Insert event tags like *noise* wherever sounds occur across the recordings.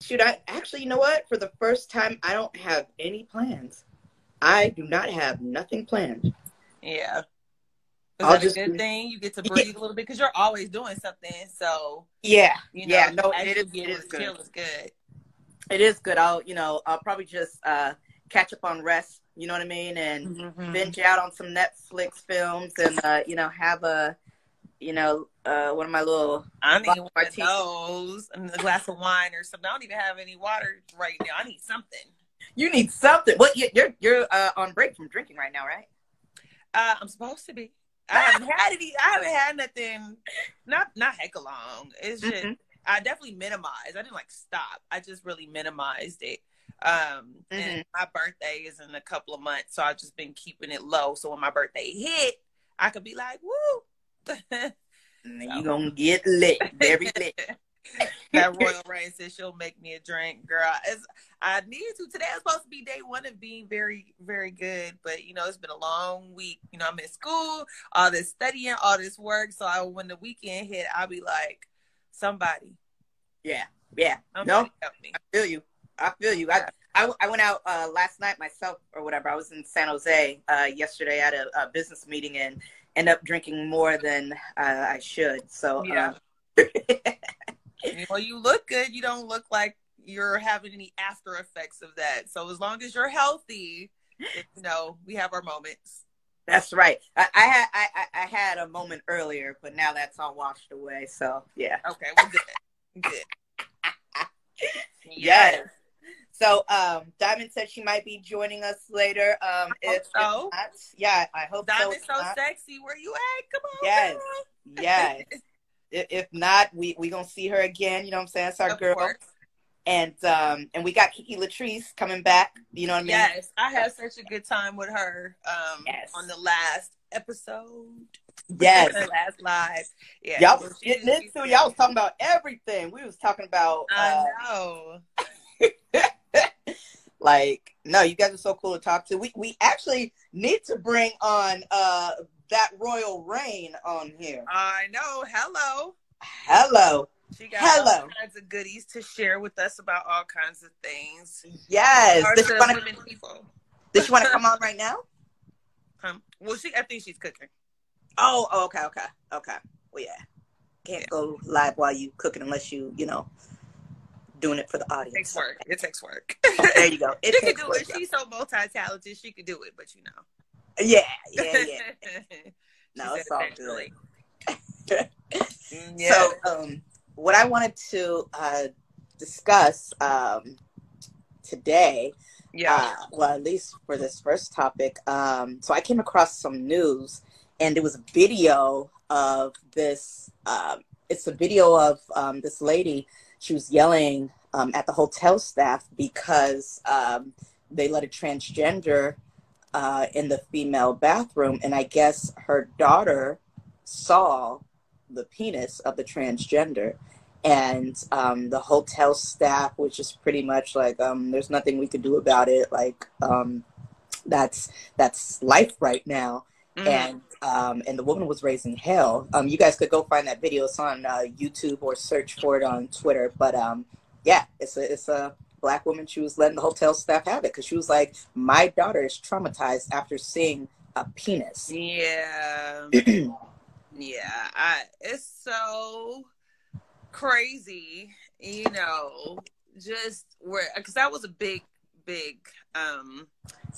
Shoot, I actually, you know what? For the first time, I don't have any plans. I do not have nothing planned. Yeah. Is I'll that just a good thing? You get to breathe a little bit because you're always doing something. So Yeah, you know, yeah, no, it is, it is good. is good. It is good. I'll, you know, I'll probably just uh, catch up on rest. You know what I mean, and Mhm. binge out on some Netflix films, and uh, you know, have a, you know, uh, one of my little. I need one of those and a glass of wine or something. I don't even have any water right now. I need something. You need something. What you- you're you're uh, on break from drinking right now, right? Uh, I'm supposed to be. I haven't had any. I haven't had nothing. Not not heck long. It's just Mhm. I definitely minimized. I didn't like stop. I just really minimized it. Um, and my birthday is in a couple of months, so I've just been keeping it low. So when my birthday hit, I could be like, "Woo!" *laughs* And then you gonna get lit, very lit. *laughs* that Royal Rain says she'll make me a drink, girl. It's, I need to. Today is supposed to be day one of being very, very good, but you know it's been a long week. You know I'm in school, all this studying, all this work. So I, when the weekend hit, I'll be like, somebody, Yeah, yeah. somebody me. I feel you. I feel you. I, I, I went out uh, last night myself or whatever. I was in San Jose uh, yesterday at a, a business meeting and end up drinking more than uh, I should. So Yeah. *laughs* uh, You you look good. You don't look like you're having any after effects of that. So as long as you're healthy, you know, we have our moments. that's right. I, I had I, I I had a moment earlier, but now that's all washed away. So yeah. Okay, well, good, good. *laughs* Yes. So um, Diamond said she might be joining us later. Um, if, if so. not, yeah, I hope Diamond's so. so sexy. Where you at? Come on. Yes. girl. yes. If, if not, we we gonna see her again. You know what I'm saying? That's our Of girl. course. And um, and we got Kiki Latrice coming back. You know what I mean? Yes, I had such a good time with her um, Yes. on the last episode. Yes. the *laughs* last live. Yeah, Y'all was getting into it. Y'all was talking about everything. We was talking about I uh, know. *laughs* like no, you guys are so cool to talk to. We we actually need to bring on uh that Royal Rain on here. I know. Hello. Hello. She got Hello. all kinds of goodies to share with us about all kinds of things. Yes. Does she wanna does she wanna come on right now? *laughs* Um, well, she. I think she's cooking. Oh, oh, okay, okay, okay. Well yeah. Can't go live while you cooking unless you, you know, doing it for the audience. It takes work. It takes work. There you go. *laughs* It she can do work, it. She's so multi-talented. She could do it, but you know. Yeah, *laughs* yeah, yeah. No, it's all eventually. good. *laughs* Mm, Yeah. So, um, what I wanted to uh, discuss um, today, yeah. uh, well, at least for this first topic, um, so I came across some news, and it was a video of this. Um, it's a video of um, this lady. She was yelling um, at the hotel staff because um, they let a transgender uh, in the female bathroom, and I guess her daughter saw the penis of the transgender. And um, the hotel staff was just pretty much like um, there's nothing we could do about it. Like um, that's that's life right now Mhm. and um, and the woman was raising hell um, you guys could go find that video it's on uh, youtube or search for it on twitter but um, yeah it's a it's a black woman she was letting the hotel staff have it because she was like my daughter is traumatized after seeing a penis Yeah. *clears throat* Yeah. I it's so crazy, you know, just where because that was a big, big um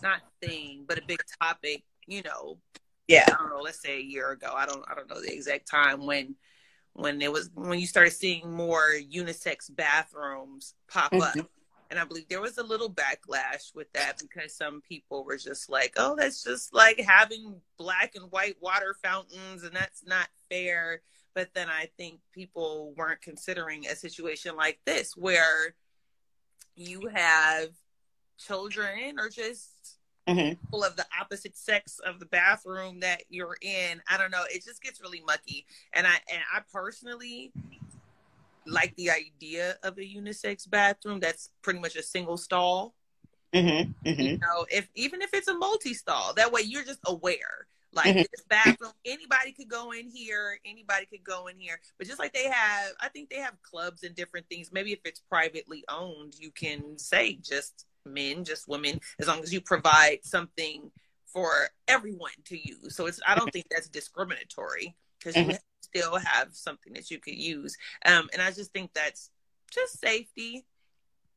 not thing, but a big topic, you know, yeah I don't know, let's say a year ago. I don't I don't know the exact time when when it was when you started seeing more unisex bathrooms pop up. Mhm. And I believe there was a little backlash with that because some people were just like, oh, that's just like having black and white water fountains, and that's not fair. But then I think people weren't considering a situation like this where you have children or just Mhm. people of the opposite sex of the bathroom that you're in. I don't know. It just gets really mucky. And I and I personally like the idea of a unisex bathroom that's pretty much a single stall. Mm-hmm, mm-hmm. You know, if even if it's a multi stall, that way you're just aware. Like mm-hmm. this bathroom, anybody could go in here, anybody could go in here. But just like they have, I think they have clubs and different things. Maybe if it's privately owned, you can say just men, just women, as long as you provide something for everyone to use. So it's I don't think that's discriminatory because mm-hmm. you still have something that you could use. Um, and I just think that's just safety.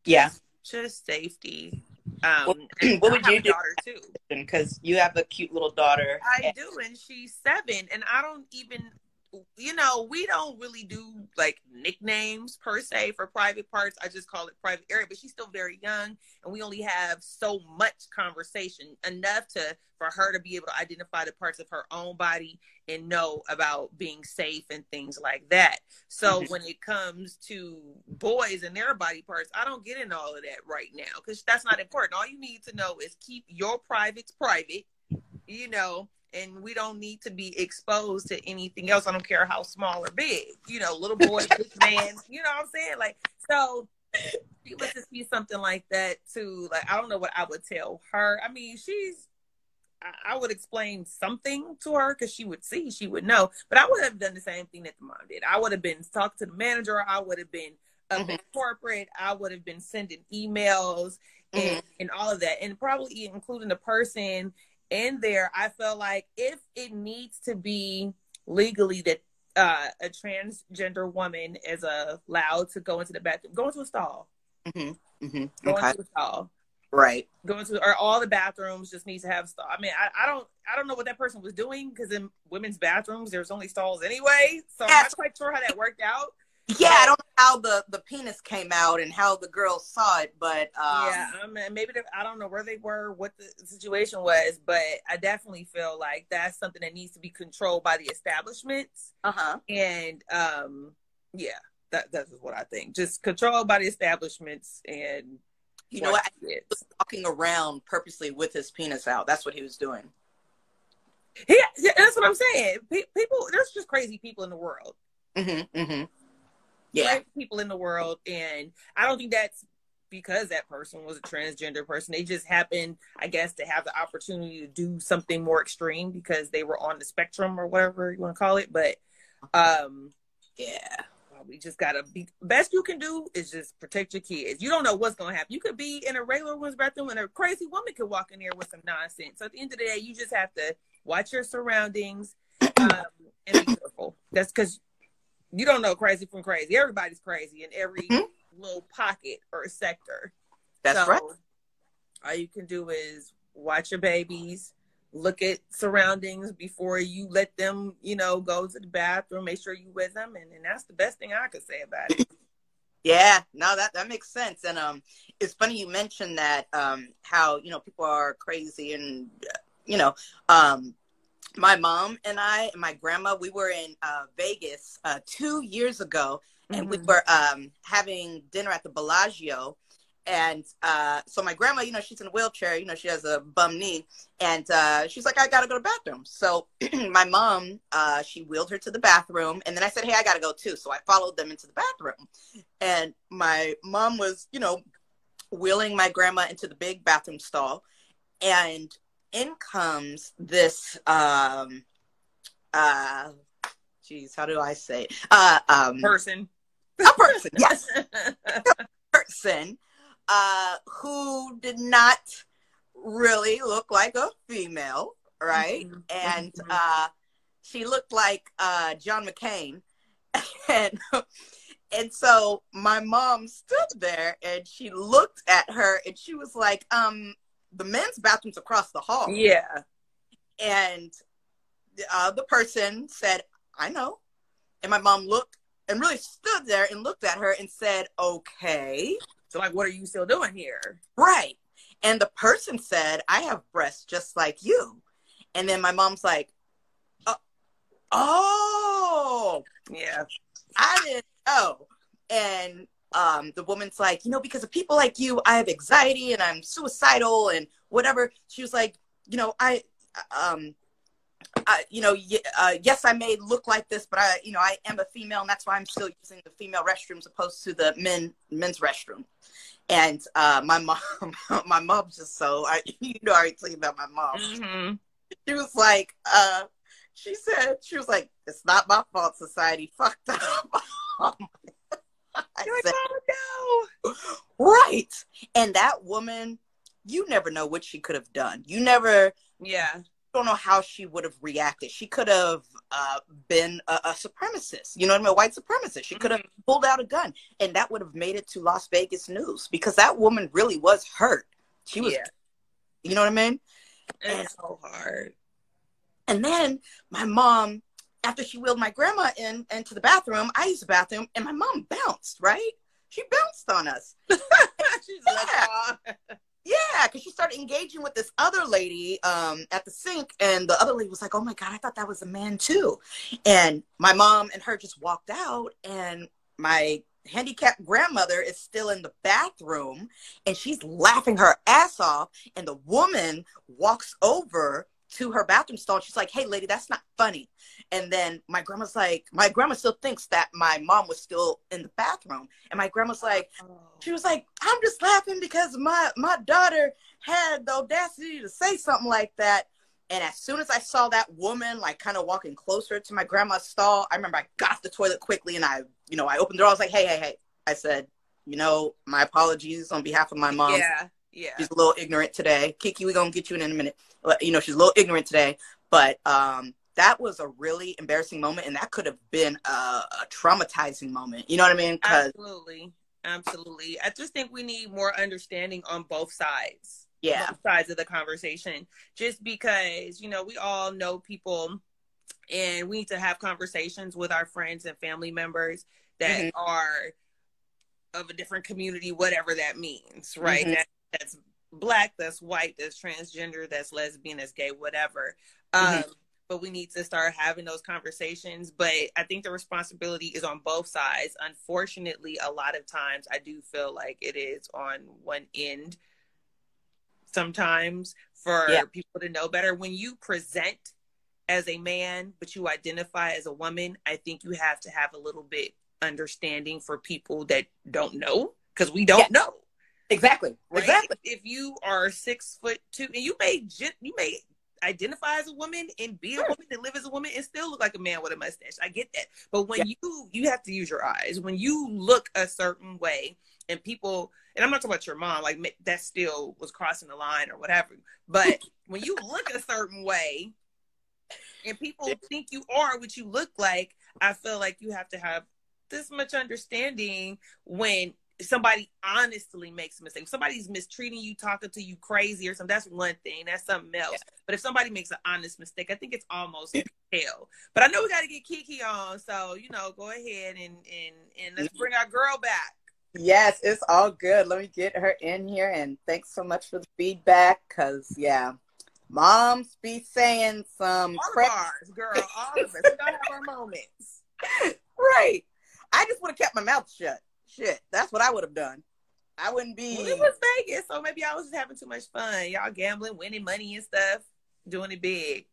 Yeah. Just, just safety. Um, *clears throat* what, what would you do? Daughter too, because you have a cute little daughter. I and- do, and she's seven, and I don't even you know, we don't really do like nicknames per se for private parts. I just call it private area, but she's still very young and we only have so much conversation enough to for her to be able to identify the parts of her own body and know about being safe and things like that. So mm-hmm. when it comes to boys and their body parts, I don't get into all of that right now cuz that's not important. All you need to know is keep your privates private, you know, and we don't need to be exposed to anything else. I don't care how small or big, you know, little boy, *laughs* big man, you know what I'm saying? Like, so she was to see something like that too. Like, I don't know what I would tell her. I mean, she's, I, I would explain something to her because she would see, she would know. But I would have done the same thing that the mom did. I would have been talking to the manager. I would have been up mm-hmm. in corporate. I would have been sending emails and, mm-hmm. and all of that, and probably including the person in there, I felt like if it needs to be legally that uh, a transgender woman is allowed to go into the bathroom, go into a stall. Mm-hmm. Mm-hmm. Go okay. into a stall. Right. Go into or all the bathrooms just needs to have stall. I mean, I, I don't I don't know what that person was doing because in women's bathrooms there's only stalls anyway. So I'm not quite sure how that worked out. Yeah, I don't know how the the penis came out and how the girls saw it, but um, yeah, I mean, maybe I don't know where they were, what the situation was, but I definitely feel like that's something that needs to be controlled by the establishments. Uh huh. And um, yeah, that that's what I think. Just controlled by the establishments and. You know what? He was walking around purposely with his penis out. That's what he was doing. Yeah, yeah that's what I'm saying. people, there's just crazy people in the world. Mm-hmm, mm-hmm yeah. people in the world. And I don't think that's because that person was a transgender person. They just happened, I guess, to have the opportunity to do something more extreme because they were on the spectrum or whatever you want to call it. But um yeah. We just gotta be best you can do is just protect your kids. You don't know what's gonna happen. You could be in a regular woman's bathroom and a crazy woman could walk in there with some nonsense. So at the end of the day, you just have to watch your surroundings um, and be careful. That's because you don't know crazy from crazy. Everybody's crazy in every mm-hmm. little pocket or sector. That's so, right. All you can do is watch your babies, look at surroundings before you let them, you know, go to the bathroom. Make sure you with them, and, and that's the best thing I could say about it. *laughs* Yeah, no, that that makes sense, and um, it's funny you mentioned that um, how you know people are crazy, and you know, um, my mom and I and my grandma, we were in uh, Vegas uh, two years ago, and mm-hmm. we were um, having dinner at the Bellagio. And uh, so my grandma, you know, she's in a wheelchair. You know, she has a bum knee, and uh, she's like, "I gotta go to the bathroom." So *clears throat* my mom, uh, she wheeled her to the bathroom, and then I said, "Hey, I gotta go too." So I followed them into the bathroom, and my mom was, you know, wheeling my grandma into the big bathroom stall, and in comes this um uh geez, how do I say it? Uh um person. A person, yes. a person uh who did not really look like a female, right? Mm-hmm. And mm-hmm. uh she looked like uh John McCain. *laughs* and and so my mom stood there and she looked at her and she was like, um, the men's bathrooms across the hall. Yeah. And uh, the person said, I know. And my mom looked and really stood there and looked at her and said, okay. So, like, what are you still doing here? Right. And the person said, I have breasts just like you. And then my mom's like, oh, oh yeah. I didn't know. And um, the woman's like, you know, because of people like you, I have anxiety and I'm suicidal and whatever. She was like, you know, I, um, I, you know, uh, yes, I may look like this, but I, you know, I am a female, and that's why I'm still using the female restrooms opposed to the men men's restroom. And uh, my mom, *laughs* my mom's just so I, *laughs* you know, I already tell you about my mom. Mm-hmm. she was like, uh, she said, she was like, it's not my fault society fucked up. *laughs* You're like, oh no. right. And that woman, you never know what she could have done. You never Yeah. don't know how she would have reacted. She could have uh, been a, a supremacist, you know what I mean? A white supremacist. She could have pulled out a gun, and that would have made it to Las Vegas news because that woman really was hurt. She was, Yeah. you know what I mean? It's so hard. And then my mom, after she wheeled my grandma in into the bathroom, I used the bathroom, and my mom bounced. Right? She bounced on us. *laughs* She's Yeah. Yeah, because she started engaging with this other lady um, at the sink, and the other lady was like, "Oh my god, I thought that was a man too." And my mom and her just walked out, and my handicapped grandmother is still in the bathroom, and she's laughing her ass off. And the woman walks over to her bathroom stall. And she's like, "Hey, lady, that's not funny." And then my grandma's like, my grandma still thinks that my mom was still in the bathroom, and my grandma's like, she was like, I'm just laughing because my my daughter had the audacity to say something like that. And as soon as I saw that woman like kind of walking closer to my grandma's stall, I remember I got off the toilet quickly and I, you know, I opened the door. I was like, hey, hey, hey. I said, you know, my apologies on behalf of my mom. Yeah. Yeah. She's a little ignorant today. Kiki, we're gonna get you in in a minute. But, you know, she's a little ignorant today. But um that was a really embarrassing moment and that could have been a, a traumatizing moment. You know what I mean? Absolutely. Absolutely. I just think we need more understanding on both sides. yeah. Both sides of the conversation. Just because, you know, we all know people and we need to have conversations with our friends and family members that Mhm. are of a different community, whatever that means, right? Mhm. That, that's black, that's white, that's transgender, that's lesbian, that's gay, whatever. Um, Mhm. But we need to start having those conversations. But I think the responsibility is on both sides. Unfortunately, a lot of times I do feel like it is on one end sometimes for Yeah. people to know better. When you present as a man, but you identify as a woman, I think you have to have a little bit understanding for people that don't know because we don't Yeah. know. Exactly. Right? Exactly. If you are six foot two, and you may you may identify as a woman and be a Sure. woman and live as a woman and still look like a man with a mustache. I get that, but when you you have to use your eyes. When you look a certain way, and people, and I'm not talking about your mom, like that still was crossing the line or whatever. But *laughs* when you look a certain way, and people think you are what you look like, I feel like you have to have this much understanding when somebody honestly makes a mistake. If somebody's mistreating you, talking to you crazy or something, that's one thing. That's something else. But if somebody makes an honest mistake, I think it's almost hell. But I know we got to get Kiki on, so you know, go ahead and and and let's bring our girl back. Yes, it's all good. Let me get her in here. And thanks so much for the feedback. Cause yeah, moms be saying some All of ours, girl. All of us. We gotta have our moments. *laughs* right. I just would have kept my mouth shut. Shit, that's what I would have done. I wouldn't be. Well, it was Vegas, so maybe I was just having too much fun. Y'all gambling, winning money and stuff, doing it big.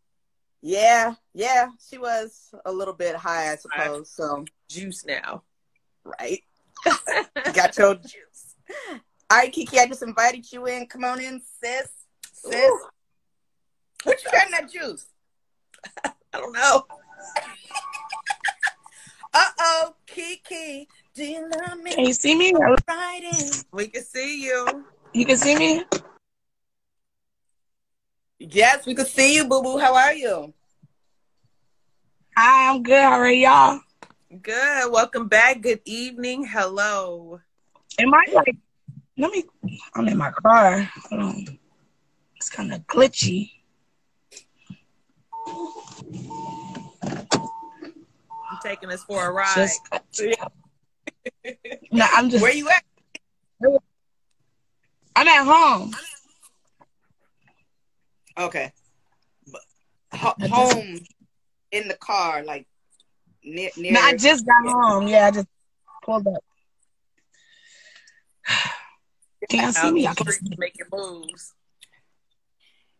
yeah, yeah. She was a little bit high, I suppose. So Juice now. right, *laughs* got your juice. All right, Kiki, I just invited you in. Come on in, sis. Sis, Ooh, what you got in that juice? *laughs* I don't know. *laughs* Uh oh, Kiki, do you love me? Can you see me? We can see you. You can see me? Yes, we can see you, boo boo. How are you? Hi, I'm good. How are y'all? Good. Welcome back. Good evening. Hello. Am I like, let me, I'm in my car. Hold on. It's kind of glitchy. I'm taking us for a ride. Just, no, I'm just, Where you at? I'm at home. Okay. But ho- I just- home in the car, like near near. No, I just got home. Yeah, I just pulled up. *sighs* Can y'all see me? Y'all can see making moves.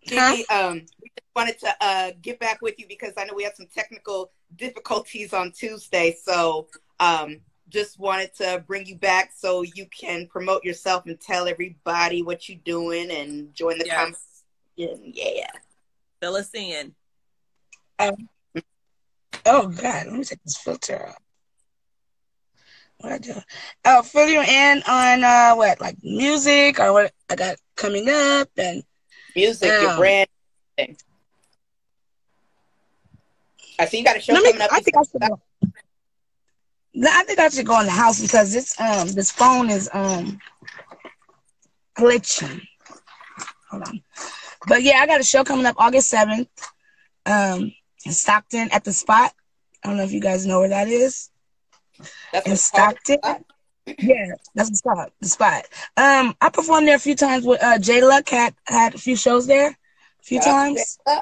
Kiki, um, we just wanted to uh, get back with you because I know we had some technical difficulties on Tuesday. So um, just wanted to bring you back so you can promote yourself and tell everybody what you're doing and join the Yes. conversation. Yeah. Fill us in. Um, oh God, let me take this filter off. What I do? I'll fill you in on uh what like music or what I got coming up and Music, your Um, brand. thing. I see you got a show let me. coming up. I think I should go. No, I think I should go in the house because this um this phone is um glitching. Hold on. But yeah, I got a show coming up August seventh, um, in Stockton at the spot. I don't know if you guys know where that is. That's in. Stockton. Yeah, that's the spot. The spot. Um, I performed there a few times with uh J Luck had had a few shows there, a few times. Jay.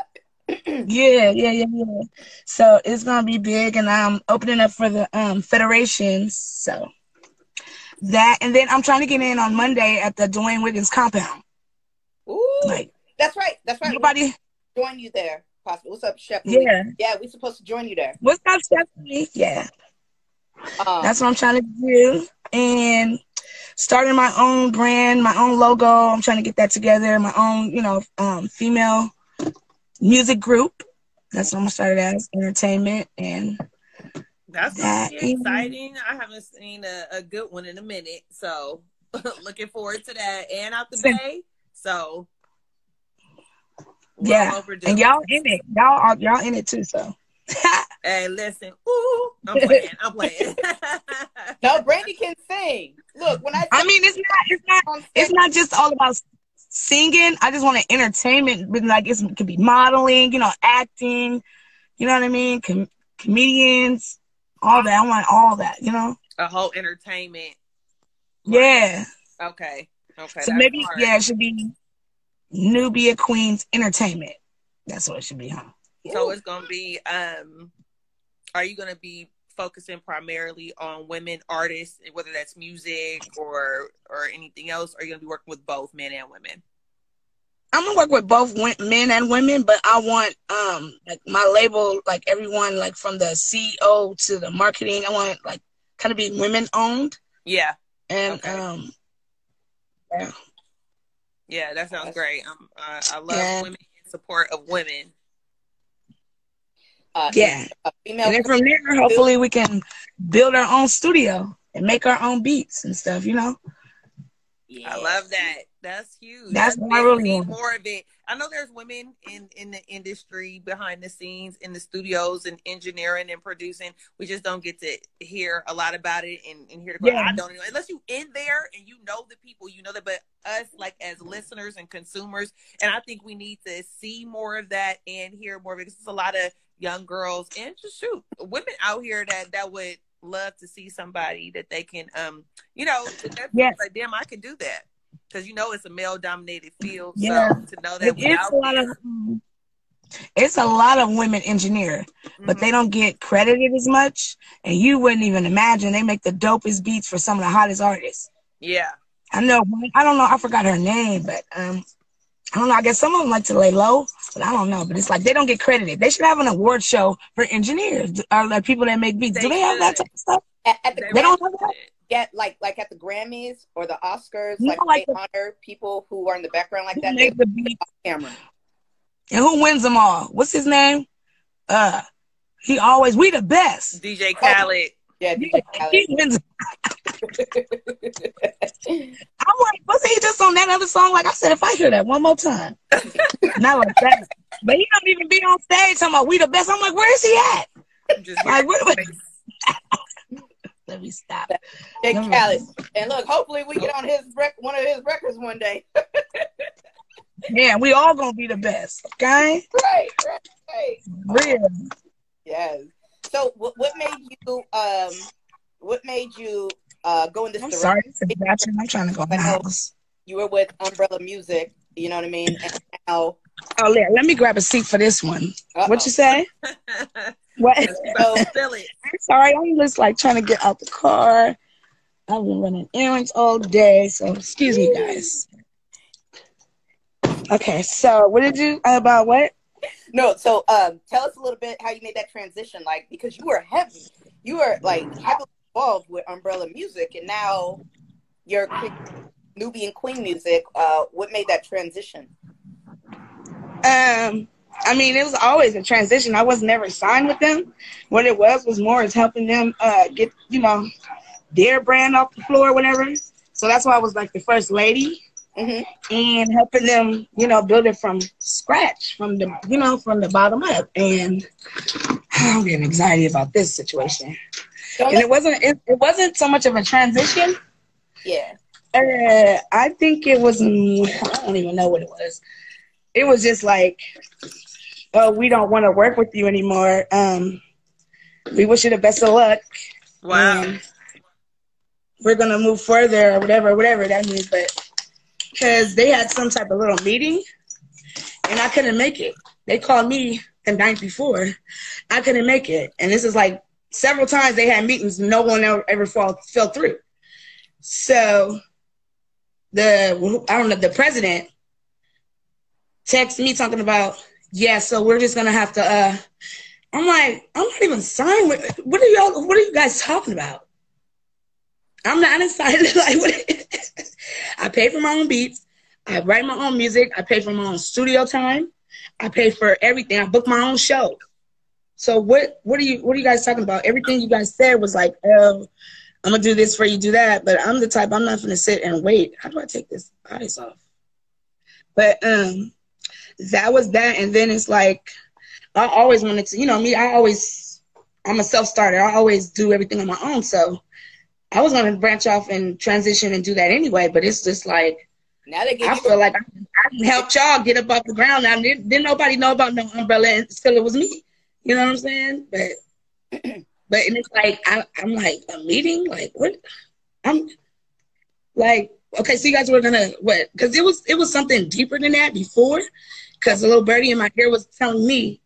Yeah, yeah, yeah, yeah. So it's gonna be big, and I'm opening up for the um federations. So that, and then I'm trying to get in on Monday at the Dwayne Wiggins compound. Ooh, Like that's right. That's right. nobody. Join you there. Possibly. What's up, Chef? Yeah. Yeah, we're supposed to join you there. What's up, Stephanie? Yeah, Um, that's what I'm trying to do, and starting my own brand, my own logo. I'm trying to get that together. My own, you know, um, female music group. That's what I'm gonna start it as entertainment and That's That gonna is- exciting. I haven't seen a, a good one in a minute, so *laughs* looking forward to that. And out the Same. bay, so yeah, overdue. and y'all in it. Y'all are y'all in it too. So. *laughs* Hey, listen, ooh, I'm playing. I'm playing. *laughs* no, Brandy can sing. Look, when I I mean, it's not, it's not, it's not just all about singing. I just want an entertainment, but like it's, it could be modeling, you know, acting, you know what I mean, Com- comedians, all that. I want all that, you know. a whole entertainment. Yeah. Okay. Okay. So maybe, smart. yeah, it should be Nubia Queens Entertainment. That's what it should be, huh? So it's gonna be. Um, are you gonna be focusing primarily on women artists, whether that's music or or anything else? Or are you gonna be working with both men and women? I'm gonna work with both men and women, but I want um like my label, like everyone, like from the CEO to the marketing, I want like kind of be women owned. Yeah. And Okay. um, yeah, Yeah, that sounds great. Um, I, I love women in support of women. Uh, yeah. a female. And then from there, hopefully, we can build our own studio and make our own beats and stuff. You know, Yeah. I love that. That's huge. That's That's what I really need more of it. I know there's women in in the industry behind the scenes in the studios and engineering and producing. We just don't get to hear a lot about it and, and hear the Yeah. I don't know unless you in there and you know the people, you know that. But us like as listeners and consumers, and I think we need to see more of that and hear more of it. Because it's a lot of young girls and just shoot women out here that that would love to see somebody that they can um you know that's Yes. like damn I can do that because you know it's a male dominated field Yeah. so to know that it's a lot there, of it's a lot of women engineer, but mhm. they don't get credited as much. And you wouldn't even imagine they make the dopest beats for some of the hottest artists. yeah I know. I don't know. I forgot her name, but um, I don't know. I guess some of them like to lay low, but I don't know. But it's like they don't get credited. They should have an award show for engineers or like people that make beats. They Do they have that type of stuff? At, at the They They don't have that. yeah, like like at the Grammys or the Oscars, You like, know, like they the- honor people who are in the background like Who that. make They the beat camera. and who wins them all? What's his name? Uh, he always we the best. DJ Khaled Yeah, DJ Khaled. he wins. *laughs* I'm like, wasn't he just on that other song? Like I said, if I hear that one more time, not like that. But he don't even be on stage talking about we the best. I'm like, where is he at? just Like, wait a. *laughs* Let me stop. Big Never Khaled. And look, hopefully we get on his rec- one of his records one day. *laughs* Yeah, we all gonna be the best. Okay, right, right, right. real. Yes. So what what made you um what made you uh go in this I'm direction? sorry, it's a distraction. I'm trying to go in the house. You were with Umbrella Music, you know what I mean? And now Oh yeah, let me grab a seat for this one. uh-oh. What you say? *laughs* What? So feel it *laughs* I'm sorry, I'm just like trying to get out the car. I've been running errands all day, so excuse me, guys. Okay, so what did you about what? No, so um, tell us a little bit how you made that transition, like because you were heavy, you were like heavily involved with Umbrella Music, and now you're Nubian Queen Music. Uh, what made that transition? Um, I mean, it was always a transition. I was never signed with them. What it was was more is helping them uh, get, you know, their brand off the floor, whatever. So that's why I was like the first lady mm-hmm. and helping them, you know, build it from scratch, from the, you know, from the bottom up. And *sighs* I'm getting anxiety about this situation. And it wasn't, it, it wasn't so much of a transition. Yeah. Uh, I think it was, I don't even know what it was. It was just like, oh, we don't want to work with you anymore. Um, we wish you the best of luck. Wow. Um, we're gonna move further or whatever, whatever that means. But because they had some type of little meeting, and I couldn't make it. They called me the night before. I couldn't make it, and this is like several times they had meetings. No one ever, ever fall, fell through. So the I don't know the president texted me talking about yeah. So we're just gonna have to. uh I'm like I'm not even signed with. What are y'all? What are you guys talking about? I'm not excited. *laughs* like, what? I pay for my own beats. I write my own music. I pay for my own studio time. I pay for everything. I book my own show. So what? What are you? What are you guys talking about? Everything you guys said was like, oh, I'm gonna do this for you, do that. But I'm the type. I'm not gonna sit and wait. How do I take this ice off? But um, that was that. And then it's like, I always wanted to. You know me. I always. I'm a self starter. I always do everything on my own. So I was gonna branch off and transition and do that anyway, but it's just like now they I feel like I, I can help y'all get up off the ground. Now didn't, didn't nobody know about no umbrella until it was me. You know what I'm saying? But *clears throat* but and it's like I, I'm like a meeting, like what? I'm like okay, so you guys were gonna what? Because it was it was something deeper than that before. Because the little birdie in my ear was telling me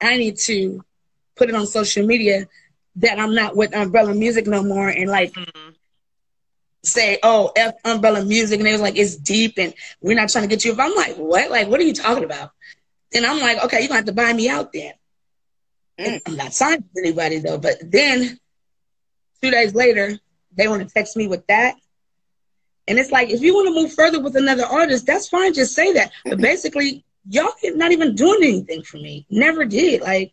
I need to put it on social media that I'm not with Umbrella Music no more and like mm-hmm. say, oh, F Umbrella Music. And they was like, it's deep and we're not trying to get you. If I'm like, what? Like, what are you talking about? Then I'm like, okay, you're going to have to buy me out then. Mm. I'm not signed with anybody though. But then two days later, they want to text me with that. And it's like, if you want to move further with another artist, that's fine. Just say that. But basically, y'all not even doing anything for me. Never did. Like,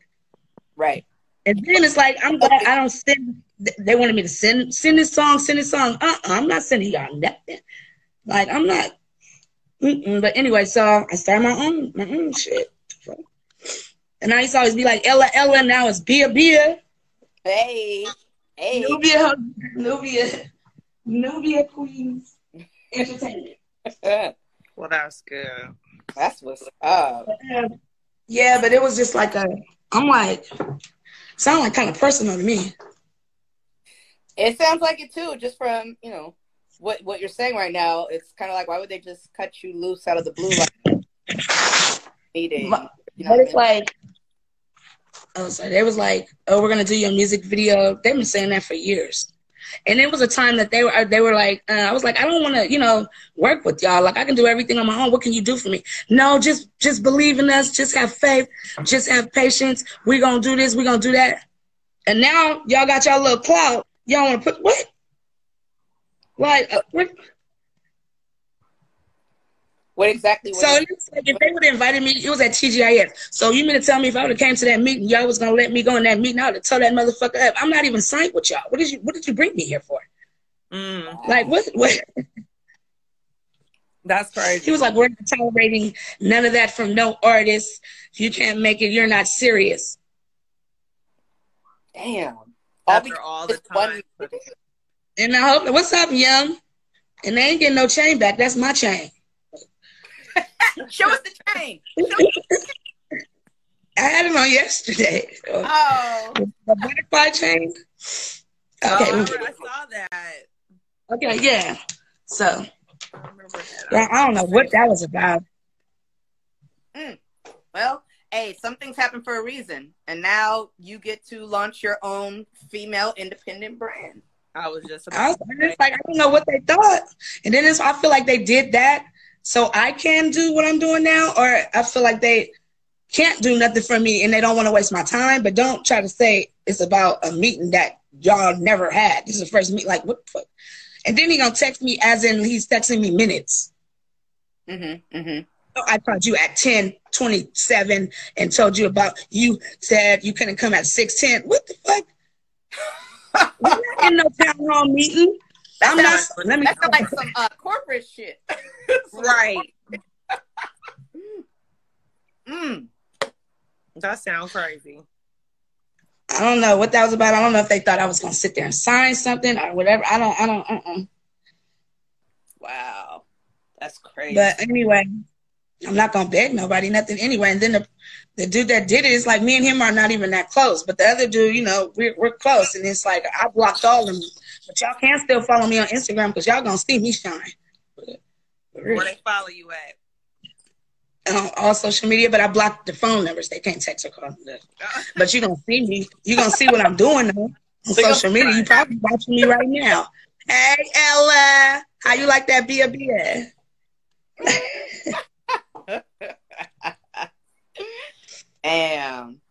right. And then it's like I'm glad I don't send. They wanted me to send send this song, send this song. Uh, uh-uh, I'm not sending y'all nothing. Like I'm not. Mm-mm. But anyway, so I started my own my own shit. And I used to always be like Ella Ella. Now it's Bia Bia. Hey, hey. Nubia, Nubia, Nubia Queens Entertainment. *laughs* well, that's good. That's what's up. Yeah, but it was just like a. I'm like, sound like kind of personal to me. It sounds like it too, just from you know what what you're saying right now. It's kind of like why would they just cut you loose out of the blue like *laughs* meeting? Know but it's like, oh, sorry, they was like, oh, we're gonna do your music video. They've been saying that for years. And it was a time that they were they were like, uh, I was like, I don't want to, you know, work with y'all. Like I can do everything on my own. What can you do for me? No, just just believe in us. Just have faith. Just have patience. We're gonna do this. We're gonna do that. And now y'all got y'all little clout. Y'all want to put what? Like uh, what? What exactly? so like if they would have invited me, it was at TGIF. So you mean to tell me if I would have came to that meeting, y'all was gonna let me go in that meeting? I would have told that motherfucker up. I'm not even signed with y'all. What did you? What did you bring me here for? Mm. Like what? What? *laughs* That's crazy. He was like, "We're not tolerating none of that from no artist. If you can't make it, you're not serious." Damn. After all the time. And I hope, what's up, young? And they ain't getting no chain back. That's my chain. Show us the chain. I had it on yesterday. Oh. The butterfly chain. Okay. Oh, I saw that. Okay, yeah. So, yeah, I don't know what that was about. Mm. Well, hey, something's happened for a reason. And now you get to launch your own female independent brand. I was just I was like, I don't know what they thought. And then it's, I feel like they did that so I can do what I'm doing now, or I feel like they can't do nothing for me and they don't want to waste my time. But don't try to say it's about a meeting that y'all never had. This is the first meet. Like what? The fuck? And then he gonna text me as in he's texting me minutes. Mm-hmm. Mm-hmm. I called you at 10 27 and told you about you said you couldn't come at 610. What the fuck? *laughs* We're not in no town hall meeting. That I'm not sounds- let me that sounds like *laughs* some uh, corporate shit. Right. *laughs* Mm. That sounds crazy. I don't know what that was about. I don't know if they thought I was gonna sit there and sign something or whatever. I don't I don't uh-uh. Wow. That's crazy. But anyway, I'm not gonna beg nobody nothing anyway. And then the the dude that did it is like me and him are not even that close. But the other dude, you know, we're we're close, and it's like I blocked all of them. But y'all can still follow me on Instagram because y'all gonna see me shine. But- but Where they follow you at? on all social media, but I blocked the phone numbers. They can't text or call. But you gonna see me. You gonna see what I'm doing though on So social media. You probably watching me right now. Hey Ella, how you like that Bia Bia? *laughs* Damn.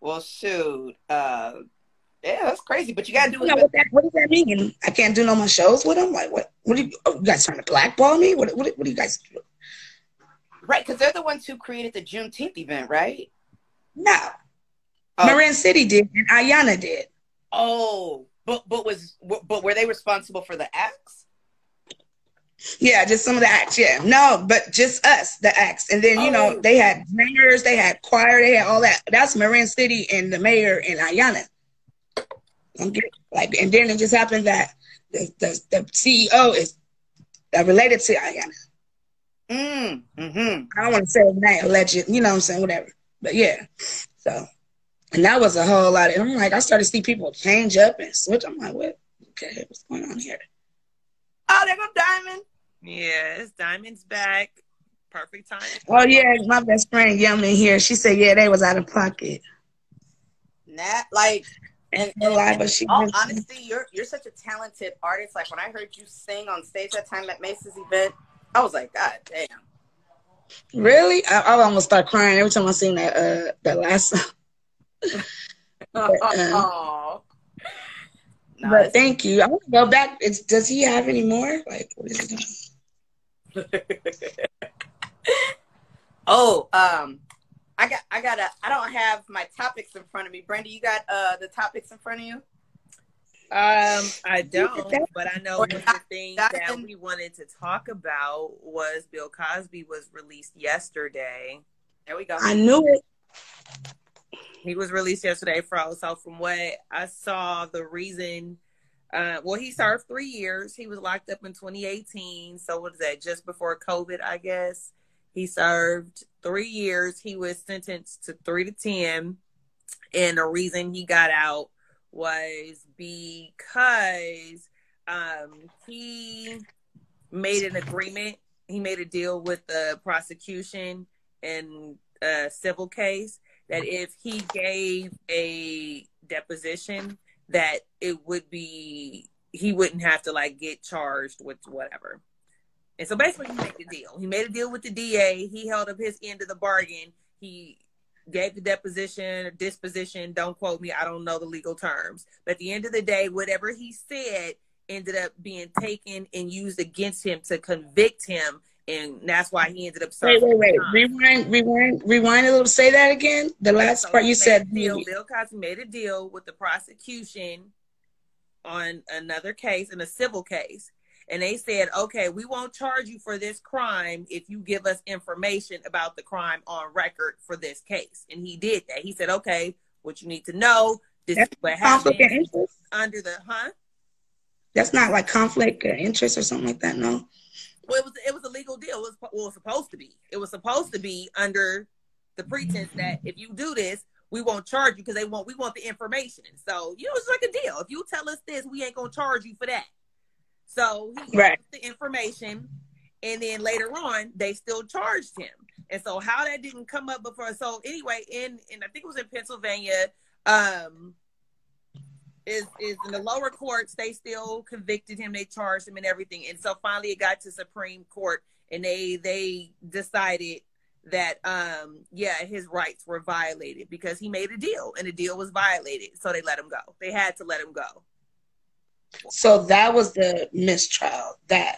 Well, shoot. Uh, yeah, that's crazy. But you gotta do You know what, that, what does that mean? I can't do no more shows with them. Like what? What are you, oh, you guys trying to blackball me? What? What? What do you guys? do? right because they're the ones who created the Juneteenth event, right? No, Oh. Marin City did and Ayana did. Oh, but but was but were they responsible for the acts? Yeah, just some of the acts. Yeah, no, but just us, the acts, and then you know Oh. they had singers, they had choir, they had all that. That's Marin City and the mayor and Ayana. Don't get- Like, and then it just happened that the the, the CEO is uh, related to Ayana. Mm. Mm-hmm. I don't want to say his name, alleged, you know what I'm saying, whatever. But yeah, so and that was a whole lot. Of, I'm like, I started to see people change up and switch. I'm like, what? Okay, what's going on here? Oh, there go Diamond. Yeah, it's Diamond's back. Perfect time. Oh yeah, my best friend Yum in here. She said, yeah, they was out of pocket. Nat, like, and, and, lie, but she all was- honesty, you're you're such a talented artist. Like when I heard you sing on stage that time at Mace's event, I was like, God damn. Really? I, I almost start crying every time I sing that uh that last song. *laughs* But, uh, Oh. No, but thank you. I want to go back. It's, does he have any more? Like, what is he doing? *laughs* oh, um, I got, I got a, I don't have my topics in front of me. Brenda, you got uh the topics in front of you? Um, I don't, but I know one of the things that we wanted to talk about was Bill Cosby was released yesterday. There we go. I knew it. He was released yesterday from so from what I saw, the reason uh well he served three years. He was locked up in 2018. So what is that? Just before COVID, I guess. He served three years. He was sentenced to three to ten. And the reason he got out was because um he made an agreement. He made a deal with the prosecution in a civil case that if he gave a deposition that it would be he wouldn't have to like get charged with whatever. And so basically he made the deal. He made a deal with the DA. He held up his end of the bargain. He gave the deposition or disposition. Don't quote me. I don't know the legal terms. But at the end of the day, whatever he said ended up being taken and used against him to convict him. And that's why he ended up Wait, wait, wait. time. Rewind, rewind, rewind a little. Say that again. The last So part you said. deal. Bill Cosby made a deal with the prosecution on another case, in a civil case, and they said, "Okay, we won't charge you for this crime if you give us information about the crime on record for this case." And he did that. He said, "Okay, what you need to know. This is That's what conflict of happened interest. under the huh." That's not like conflict of interest or something like that. No. Well, it was it was a legal deal. It was well, it was supposed to be. It was supposed to be under the pretense that if you do this, we won't charge you because they want we want the information. So you know, it's like a deal. If you tell us this, we ain't gonna charge you for that. So he Right. the information, and then later on, they still charged him. And so how that didn't come up before. So anyway, in and I think it was in Pennsylvania. Um, is is in the lower courts they still convicted him they charged him and everything and so finally it got to supreme court and they they decided that um yeah his rights were violated because he made a deal and the deal was violated so they let him go they had to let him go So that was the mistrial. That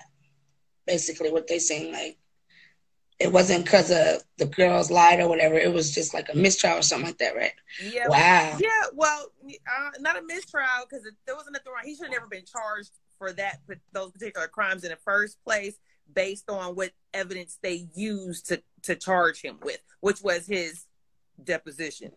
basically what they saying. Like it wasn't because of the girls lied or whatever. It was just like a mistrial or something like that, right? Yeah. Wow. Yeah. Well, uh, not a mistrial because there wasn't nothing wrong. He should have never been charged for that those particular crimes in the first place, based on what evidence they used to to charge him with, which was his deposition.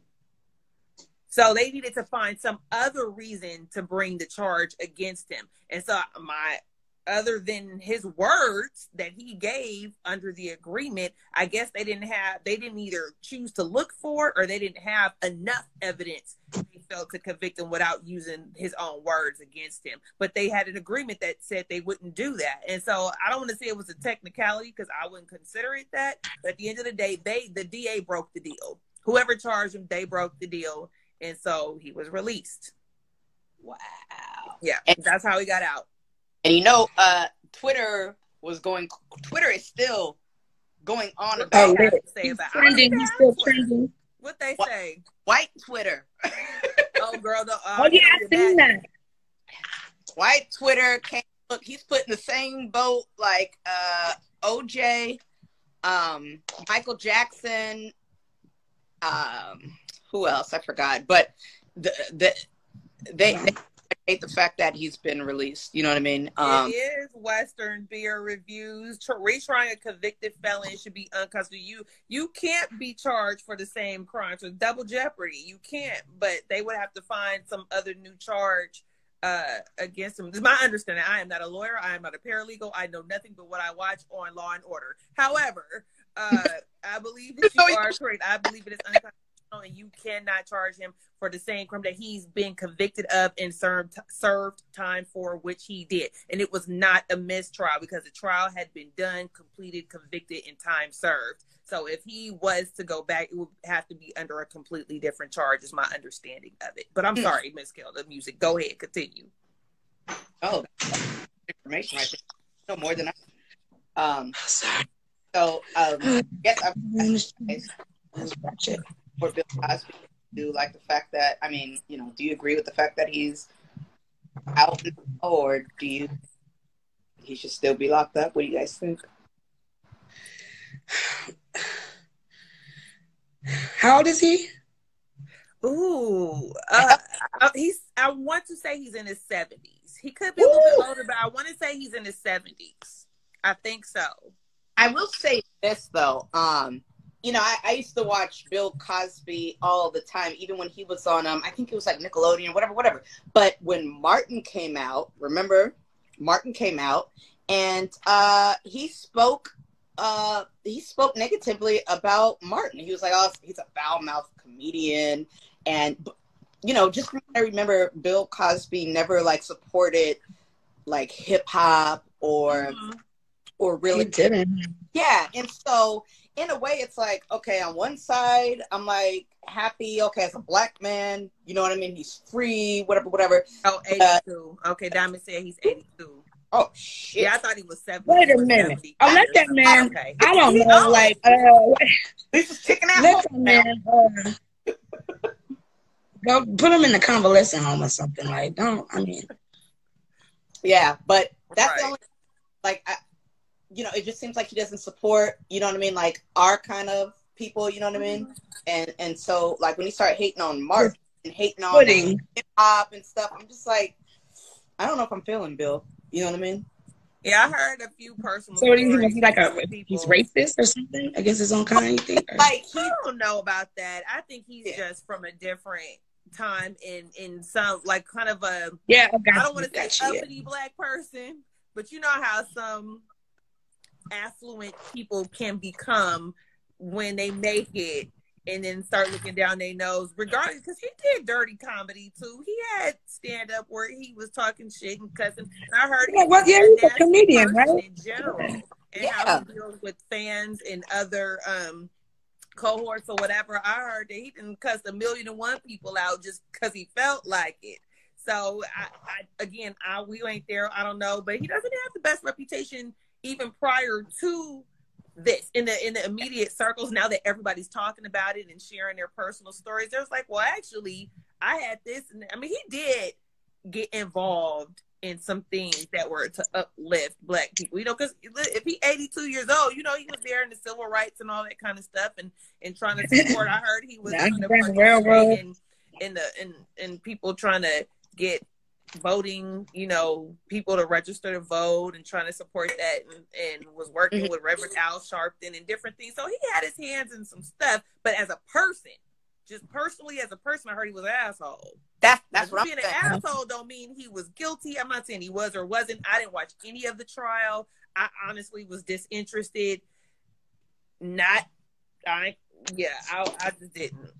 So they needed to find some other reason to bring the charge against him. And so my other than his words that he gave under the agreement, I guess they didn't have they didn't either choose to look for or they didn't have enough evidence they felt to convict him without using his own words against him. But they had an agreement that said they wouldn't do that. And so I don't want to say it was a technicality because I wouldn't consider it that. But at the end of the day, they the DA broke the deal. Whoever charged him, they broke the deal. And so he was released. Wow. Yeah, and that's how he got out. And you know, uh, Twitter was going. Twitter is still going on Oh, about really? say He's about trending. He's still trending. What they What? say? white Twitter. *laughs* Oh, girl, the, uh, Oh yeah, I seen that. white Twitter came. Look, he's put in the same boat like uh, OJ, um, Michael Jackson. Um, who else? I forgot. But the the they, they hate the fact that he's been released. You know what I mean? Um, it is Western beer reviews. Tr- Retrying a convicted felon should be uncustody. You you can't be charged for the same crime. So double jeopardy. You can't. But they would have to find some other new charge uh, against him. This is my understanding. I am not a lawyer. I am not a paralegal. I know nothing but what I watch on Law and Order. However, uh, *laughs* I believe that you are correct. I believe it is unconstitutional, and you cannot charge him for the same crime that he's been convicted of and served served time for, which he did. And it was not a mistrial because the trial had been done, completed, convicted, and time served. So if he was to go back, it would have to be under a completely different charge, is my understanding of it. But I'm Hmm. sorry, Miss Kell, the music. Go ahead, continue. oh, information right there. No more than I. Um, Sorry. so um, yes, I Let's watch it. For Bill Cosby do like the fact that I mean, you know, do you agree with the fact that he's out now, or do you he should still be locked up? What do you guys think? *sighs* How old is he? Ooh, uh, uh, he's. I want to say he's in his seventies. He could be a little Ooh. bit older, but I want to say he's in his seventies. I think so. I will say this though, um, you know, I, I used to watch Bill Cosby all the time, even when he was on um, I think it was like Nickelodeon, whatever, whatever. But when Martin came out, remember, Martin came out and uh, he spoke uh, he spoke negatively about Martin. He was like, "Oh, he's a foul mouthed comedian," and you know, just I remember, Bill Cosby never like supported like hip hop or Mhm. or He really didn't. yeah. And so in a way it's like, okay, on one side, I'm like happy, okay, as a black man, you know what I mean? He's free, whatever, whatever. Oh, 82. Okay, Diamond said he's 82. Oh shit. Yeah, I thought he was 70. Wait a minute. I oh, let that man. Okay. I don't know. old. Like, uh, He's just kicking out. let that man. Uh, go put him in the convalescent home or something. Like, don't. I mean, Yeah, but that's Right. the only like I, you know, it just seems like he doesn't support, you know what I mean, like our kind of people, you know what I mean? And and so like when he started hating on Mark and hating on pudding. hip hop and stuff, I'm just like I don't know if I'm feeling Bill. You know what I mean? Yeah, I heard a few personal So, what do you stories think? He's like a from he's racist or something against his own kind. You think? Like he don't know about that. I think he's Yeah. just from a different time in in some like kind of a yeah, I, I don't want to say got you, yeah. uppity black person, but you know how some affluent people can become when they make it and then start looking down their nose, regardless, because he did dirty comedy too. He had stand up where he was talking shit and cussing. And I heard Yeah, well, yeah, he's a comedian, right? In general, and Yeah. how he deals with fans and other um cohorts or whatever. I heard that he didn't cuss a million and one people out just because he felt like it. So I, I again, I we ain't there. I don't know, but he doesn't have the best reputation even prior to this in the in the immediate circles. Now that everybody's talking about it and sharing their personal stories, there's like, well, actually, I had this, and I mean, he did get involved in some things that were to uplift black people. You know, because if he 82 years old, you know, he was there in the civil rights and all that kind of stuff, and and trying to *laughs* support. I heard he was in the railroad and in the and and people trying to get voting, you know, people to register to vote and trying to support that and, and was working mm-hmm. with Reverend Al Sharpton and different things. So he had his hands in some stuff, but as a person, just personally as a person, I heard he was an asshole. That's that's what being an asshole don't mean he was guilty. I'm not saying he was or wasn't. I didn't watch any of the trial. I honestly was disinterested. Not, I yeah, I, I just didn't.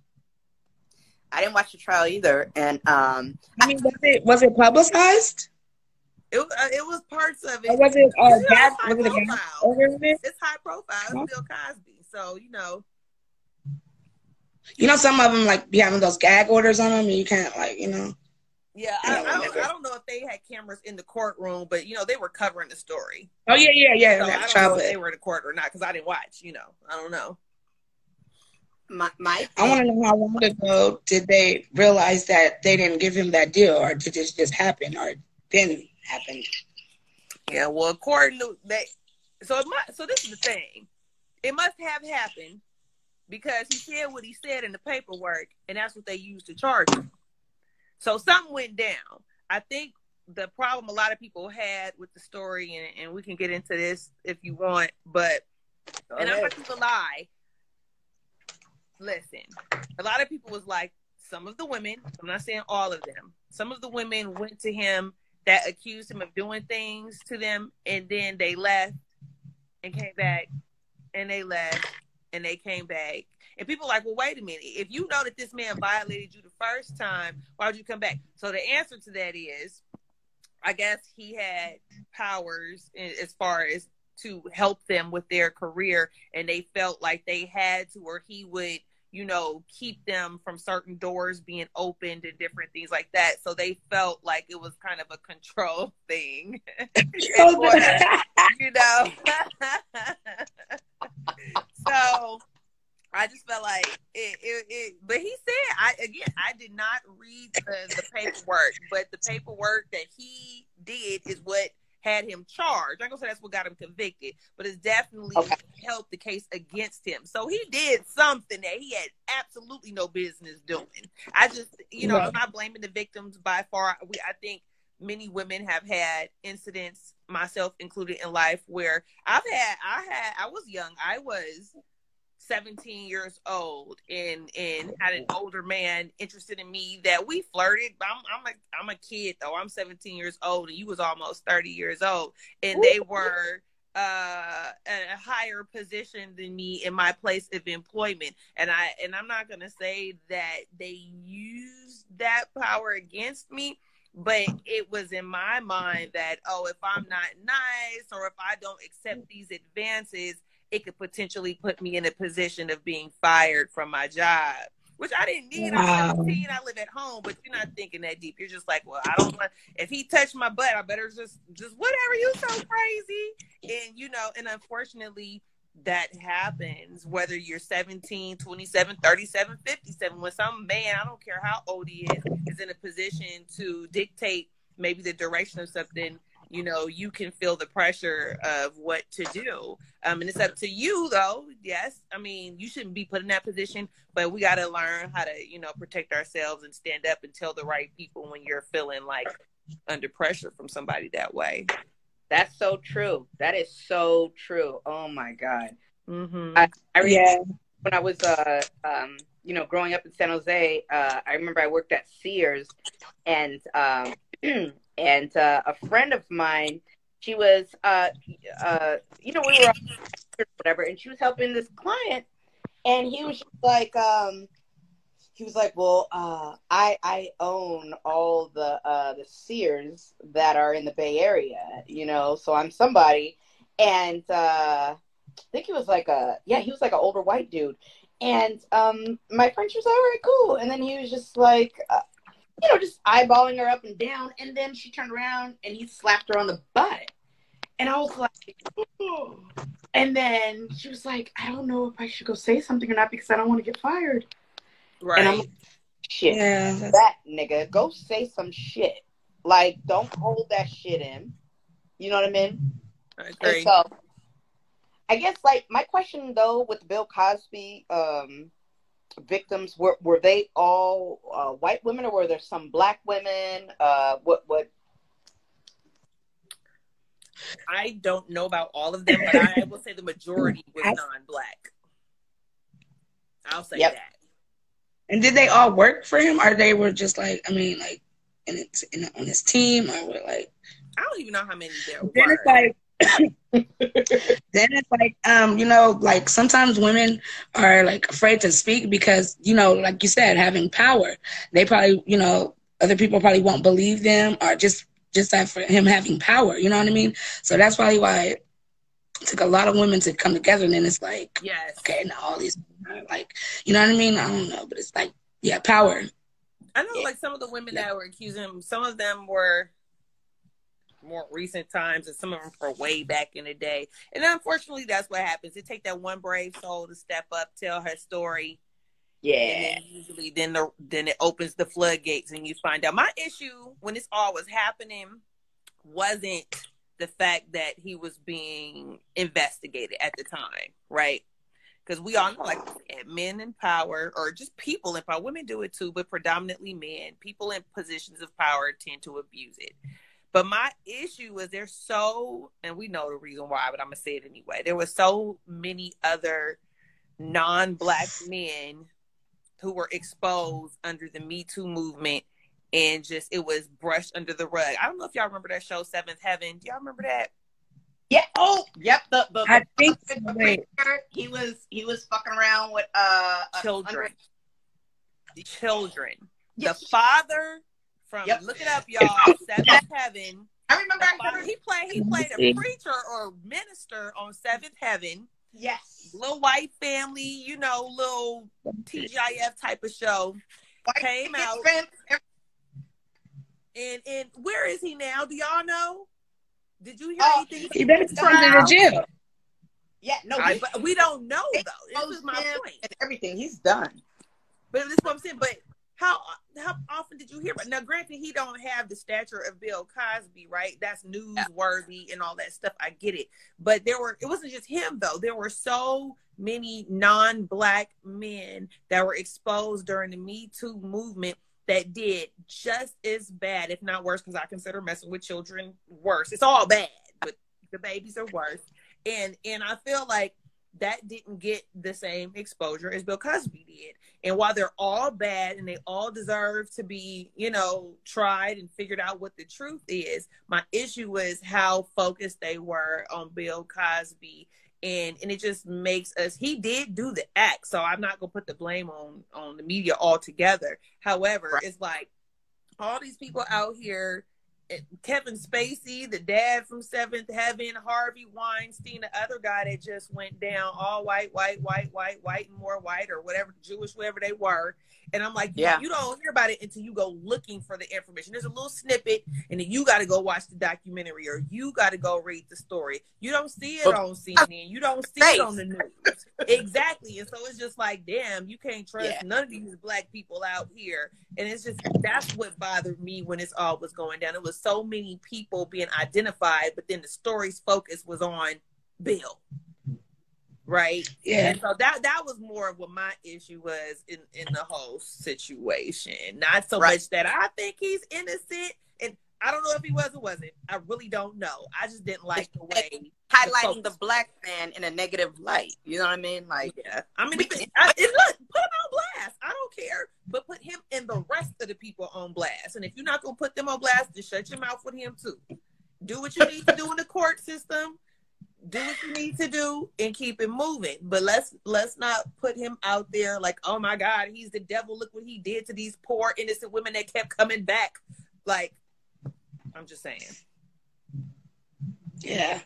I didn't watch the trial either, and um, I mean, was it was it publicized? It, uh, it was parts of it. Or was it uh, bad, was it profile. It's high profile. It's Bill Cosby, so you know. You know, some of them like be having those gag orders on them, and you can't like, you know. Yeah, I, I, don't, I don't know if they had cameras in the courtroom, but you know they were covering the story. Oh yeah, yeah, yeah. So I don't know if they were in the court or not because I didn't watch. You know, I don't know my, my I want to know how long ago did they realize that they didn't give him that deal, or did this just happen, or didn't happen? Yeah, well, according to that, so it must, so this is the thing, it must have happened because he said what he said in the paperwork, and that's what they used to charge him. So something went down. I think the problem a lot of people had with the story, and, and we can get into this if you want, but Go and ahead. I'm not gonna lie listen, a lot of people was like, some of the women, I'm not saying all of them, some of the women went to him that accused him of doing things to them, and then they left and came back, and they left and they came back. And people like, well, wait a minute. If you know that this man violated you the first time, why would you come back? So the answer to that is, I guess he had powers as far as to help them with their career and they felt like they had to or he would you know keep them from certain doors being opened and different things like that. So they felt like it was kind of a control *laughs* thing. Oh, *laughs* *laughs* you know. So I just felt like it, it, it, but he said I again I did not read the, the paperwork, but the paperwork that he did is what had him charged. I'm gonna say that's what got him convicted, but it's definitely okay. helped the case against him. So he did something that he had absolutely no business doing. I just, you know, right. I'm not blaming the victims by far. We, I think many women have had incidents, myself included, in life where I've had, I had, I was young, I was 17 years old and and had an older man interested in me that we flirted. I'm I'm a I'm a kid though. I'm 17 years old and you was almost 30 years old and they were uh a higher position than me in my place of employment and I and I'm not going to say that they used that power against me but it was in my mind that oh if I'm not nice or if I don't accept these advances it could potentially put me in a position of being fired from my job which I didn't need. Wow. I'm 17. I live at home, but you're not thinking that deep. You're just like, well, I don't want. If he touched my butt, I better just, just whatever. You so crazy, and you know, and unfortunately, that happens. Whether you're 17, 27, 37, 57, when some man, I don't care how old he is, is in a position to dictate maybe the direction of something you know you can feel the pressure of what to do. Um, and it's up to you though. Yes i mean you shouldn't be put in that position but we got to learn how to you know protect ourselves and stand up and tell the right people when you're feeling like under pressure from somebody that way. That's so true. That is so true. Oh my god. Mm-hmm. I, I remember yeah. when i was uh um you know growing up in san jose uh i remember i worked at sears and um *clears throat* and uh, a friend of mine, she was, uh, uh, you know, we were whatever, and she was helping this client, and he was like, um, he was like, well, uh, I I own all the uh, the Sears that are in the Bay Area, you know, so I'm somebody, and uh, I think he was like a yeah, he was like an older white dude, and um, my friend she was all right, cool, and then he was just like, uh, you know, just eyeballing her up and down. And then she turned around and he slapped her on the butt. And I was like, oh. and then she was like, I don't know if I should go say something or not because I don't want to get fired. Right. And I'm like, shit. Yeah, that nigga, go say some shit. Like, don't hold that shit in. You know what I mean? I And so, I guess like my question though with Bill Cosby um, victims were were they all uh, white women or were there some black women? Uh, what what? I don't know about all of them, but I will say the majority *laughs* was non-black. I'll say Yep. that. And did they all work for him, or they were just like, I mean, like, in, in on his team, or were like? I don't even know how many there were. Then it's like, then it's like, um, you know, like sometimes women are like afraid to speak because, you know, like you said, having power, they probably, you know, other people probably won't believe them, or just just that for him having power. You know what I mean? So that's probably why it took a lot of women to come together, and then it's like, yes. okay, now all these are like, you know what I mean? I don't know, but it's like, yeah, power. I know, Yeah. like some of the women that were accusing him, some of them were more recent times, and some of them for way back in the day. And unfortunately, that's what happens. It take that one brave soul to step up, tell her story, Yeah, then usually then the then it opens the floodgates, and you find out. My issue when this all was happening wasn't the fact that he was being investigated at the time, right? Because we all know, like men in power, or just people in power, women do it too, but predominantly men, people in positions of power tend to abuse it. But my issue is there's so, and we know the reason why, but I'm gonna say it anyway. There were so many other non-black men who were exposed under the Me Too movement, and just it was brushed under the rug. I don't know if y'all remember that show Seventh Heaven. Do y'all remember that? yeah. Oh, yep. The the, I think the so. preacher, he was he was fucking around with uh a- Children. Children. Yes. The father from Yep. look it up, y'all. *laughs* Seventh Heaven. I remember. I he played he played a mm-hmm. preacher or minister on Seventh Heaven. Yes. Little white family, you know, little TGIF type of show. White Came out. fence, And and where is he now? Do y'all know? Did you hear Oh, anything? He better from come to the trial? jail. Yeah. No. I, he but we don't know though. This is my point. and everything. He's done. But this is what I'm saying. But how how often did you hear about? Now, granted, he don't have the stature of Bill Cosby, right? That's newsworthy and all that stuff. I get it. But there were. It wasn't just him though. There were so many non-black men that were exposed during the Me Too movement that did just as bad, if not worse, because I consider messing with children worse. It's all bad, but the babies are worse. And and I feel like that didn't get the same exposure as Bill Cosby did. And while they're all bad and they all deserve to be, you know, tried and figured out what the truth is, my issue was how focused they were on Bill Cosby. And and it just makes us he did do the act. So I'm not gonna put the blame on on the media altogether. However, Right. it's like all these people out here Kevin Spacey, the dad from Seventh Heaven, Harvey Weinstein, the other guy that just went down, all white, white, white, white, white, and more white, or whatever, Jewish, whatever they were. And I'm like, Yeah. you don't hear about it until you go looking for the information. There's a little snippet, and then you got to go watch the documentary, or you got to go read the story. You don't see it on *laughs* CNN. You don't see it on the news. exactly. And so it's just like, damn, you can't trust Yeah. none of these black people out here. And it's just that's what bothered me when this all was going down. It was so many people being identified, but then the story's focus was on Bill. Right. Yeah. And so that that was more of what my issue was in in the whole situation. Not so Right. much that I think he's innocent, and I don't know if he was or wasn't. I really don't know. I just didn't like the way. Highlighting the focus. black man in a negative light. You know what I mean? Like, Yeah, I mean, it, I, it, look, put him on blast. I don't care, but put him and the rest of the people on blast. And if you're not gonna put them on blast, just shut your mouth with him too. Do what you need to do in the court system. Do what you need to do and keep it moving. But let's let's not put him out there like, oh my God, he's the devil. Look what he did to these poor innocent women that kept coming back. Like, I'm just saying. Yeah.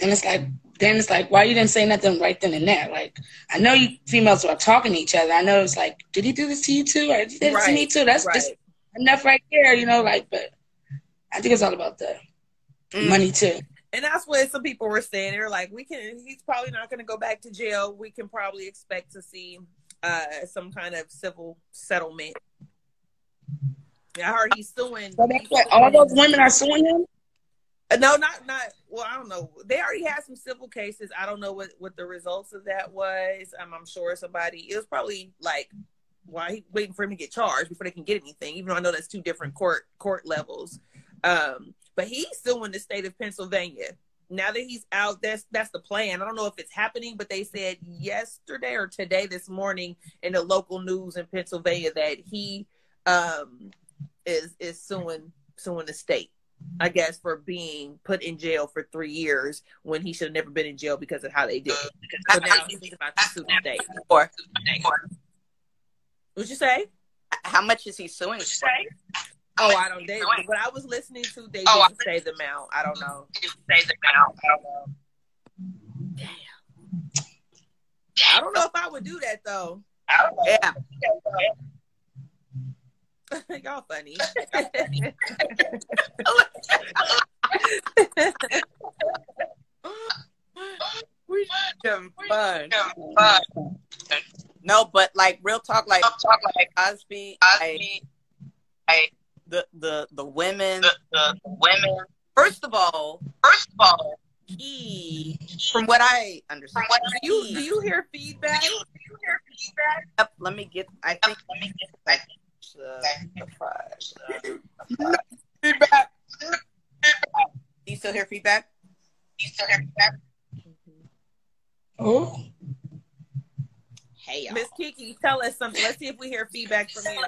And it's like, then it's like, why you didn't say nothing right then and there? Like, I know you females were talking to each other. I know it's like, did he do this to you too? Or did he do this to me too? That's right. just enough right there, you know, like, but I think it's all about the Mm. money too. And that's what some people were saying. They were like, we can, he's probably not going to go back to jail. We can probably expect to see uh, some kind of civil settlement. I heard he's suing. So that's what all those women are suing him. Uh, No, not not. Well, I don't know. They already had some civil cases. I don't know what what the results of that was. Um, I'm sure somebody. It was probably like why he waiting for him to get charged before they can get anything. Even though I know that's two different court court levels. Um, but he's suing the state of Pennsylvania. Now that he's out, that's that's the plan. I don't know if it's happening, but they said yesterday or today this morning in the local news in Pennsylvania that he um is is suing suing the state. I guess for being put in jail for three years when he should have never been in jail because of how they did it. So now he's about to sue the state. Or What'd you say? how much is he suing? Oh, I don't. They, what I was listening to, they Oh, didn't say the amount. I don't know. Say the mount. I don't know. Damn. I don't know if I would do that though. I don't know. Yeah. *laughs* Y'all funny. *laughs* we having fun. No, but like real talk, like talk like Cosby, like, the the the women. the women. First of all, First of all, he, from what I understand, From what Do you do you hear feedback? Yep, let me get. I think let me get uh, the five. feedback. Do you still hear feedback? Do You still hear feedback? Oh, Hey. Miss Kiki, tell us something. Let's see if we hear feedback from you.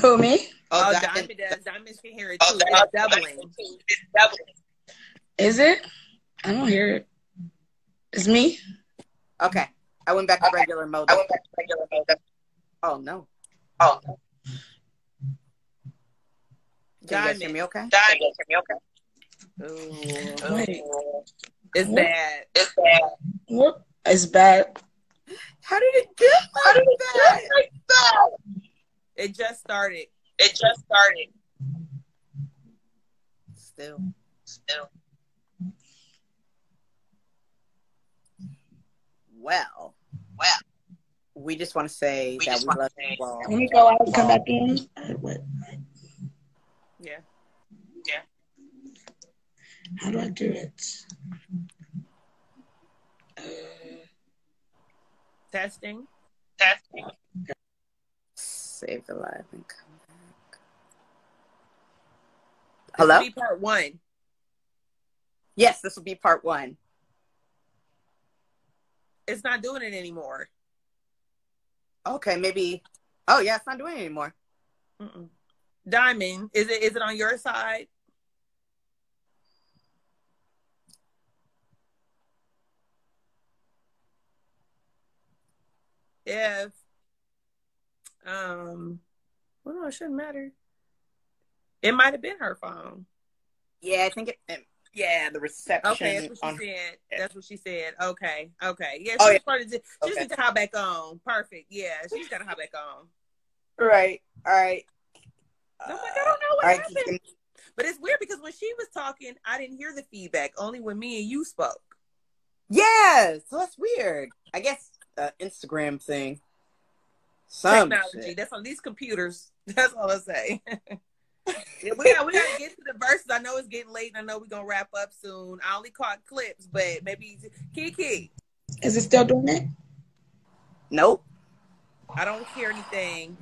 Who me? Oh, that- Diamond does. Diamond can hear it Oh, too. that- It's doubling. It's doubling. Is it? I don't hear it. It's me. Okay, I went back to regular mode. I went back to regular mode. Oh no, Oh, can you guys hear me? Okay. Diamond, you hear me okay? Ooh, Wait, it's What? bad. It's bad. what? It's bad. How did it get How did it get like that? It just started. It just started. Still, Still. well, Well, we just want to say We that we love you all. Let me go out and come back in. What? Yeah. How do I do it? Uh, Testing. testing. Save the live and come back. This Hello. will be part one. Yes, this will be part one. It's not doing it anymore. Okay, maybe. Oh yeah, it's not doing it anymore. Mm-mm. Diamond, is it is it on your side? If um well no, it shouldn't matter. It might have been her phone. Yeah, I think it. it- yeah, the reception. Okay, that's what she said. That's what she said. Okay, okay. Yeah, Oh, she's yeah. started to, she just Okay. to hop back on. Perfect. Yeah, she's gotta hop back on. Right. All right. I'm like, I don't know what right, happened. But it's weird because when she was talking, I didn't hear the feedback. Only when me and you spoke. Yeah, so that's weird. I guess uh, Instagram thing. Some Technology. shit. That's on these computers. *laughs* That's all I say. *laughs* Yeah, we got we gotta get to the Verzuz. I know it's getting late and I know we're gonna wrap up soon. I only caught clips, but maybe Kiki. is it still doing it? Nope. I don't hear anything.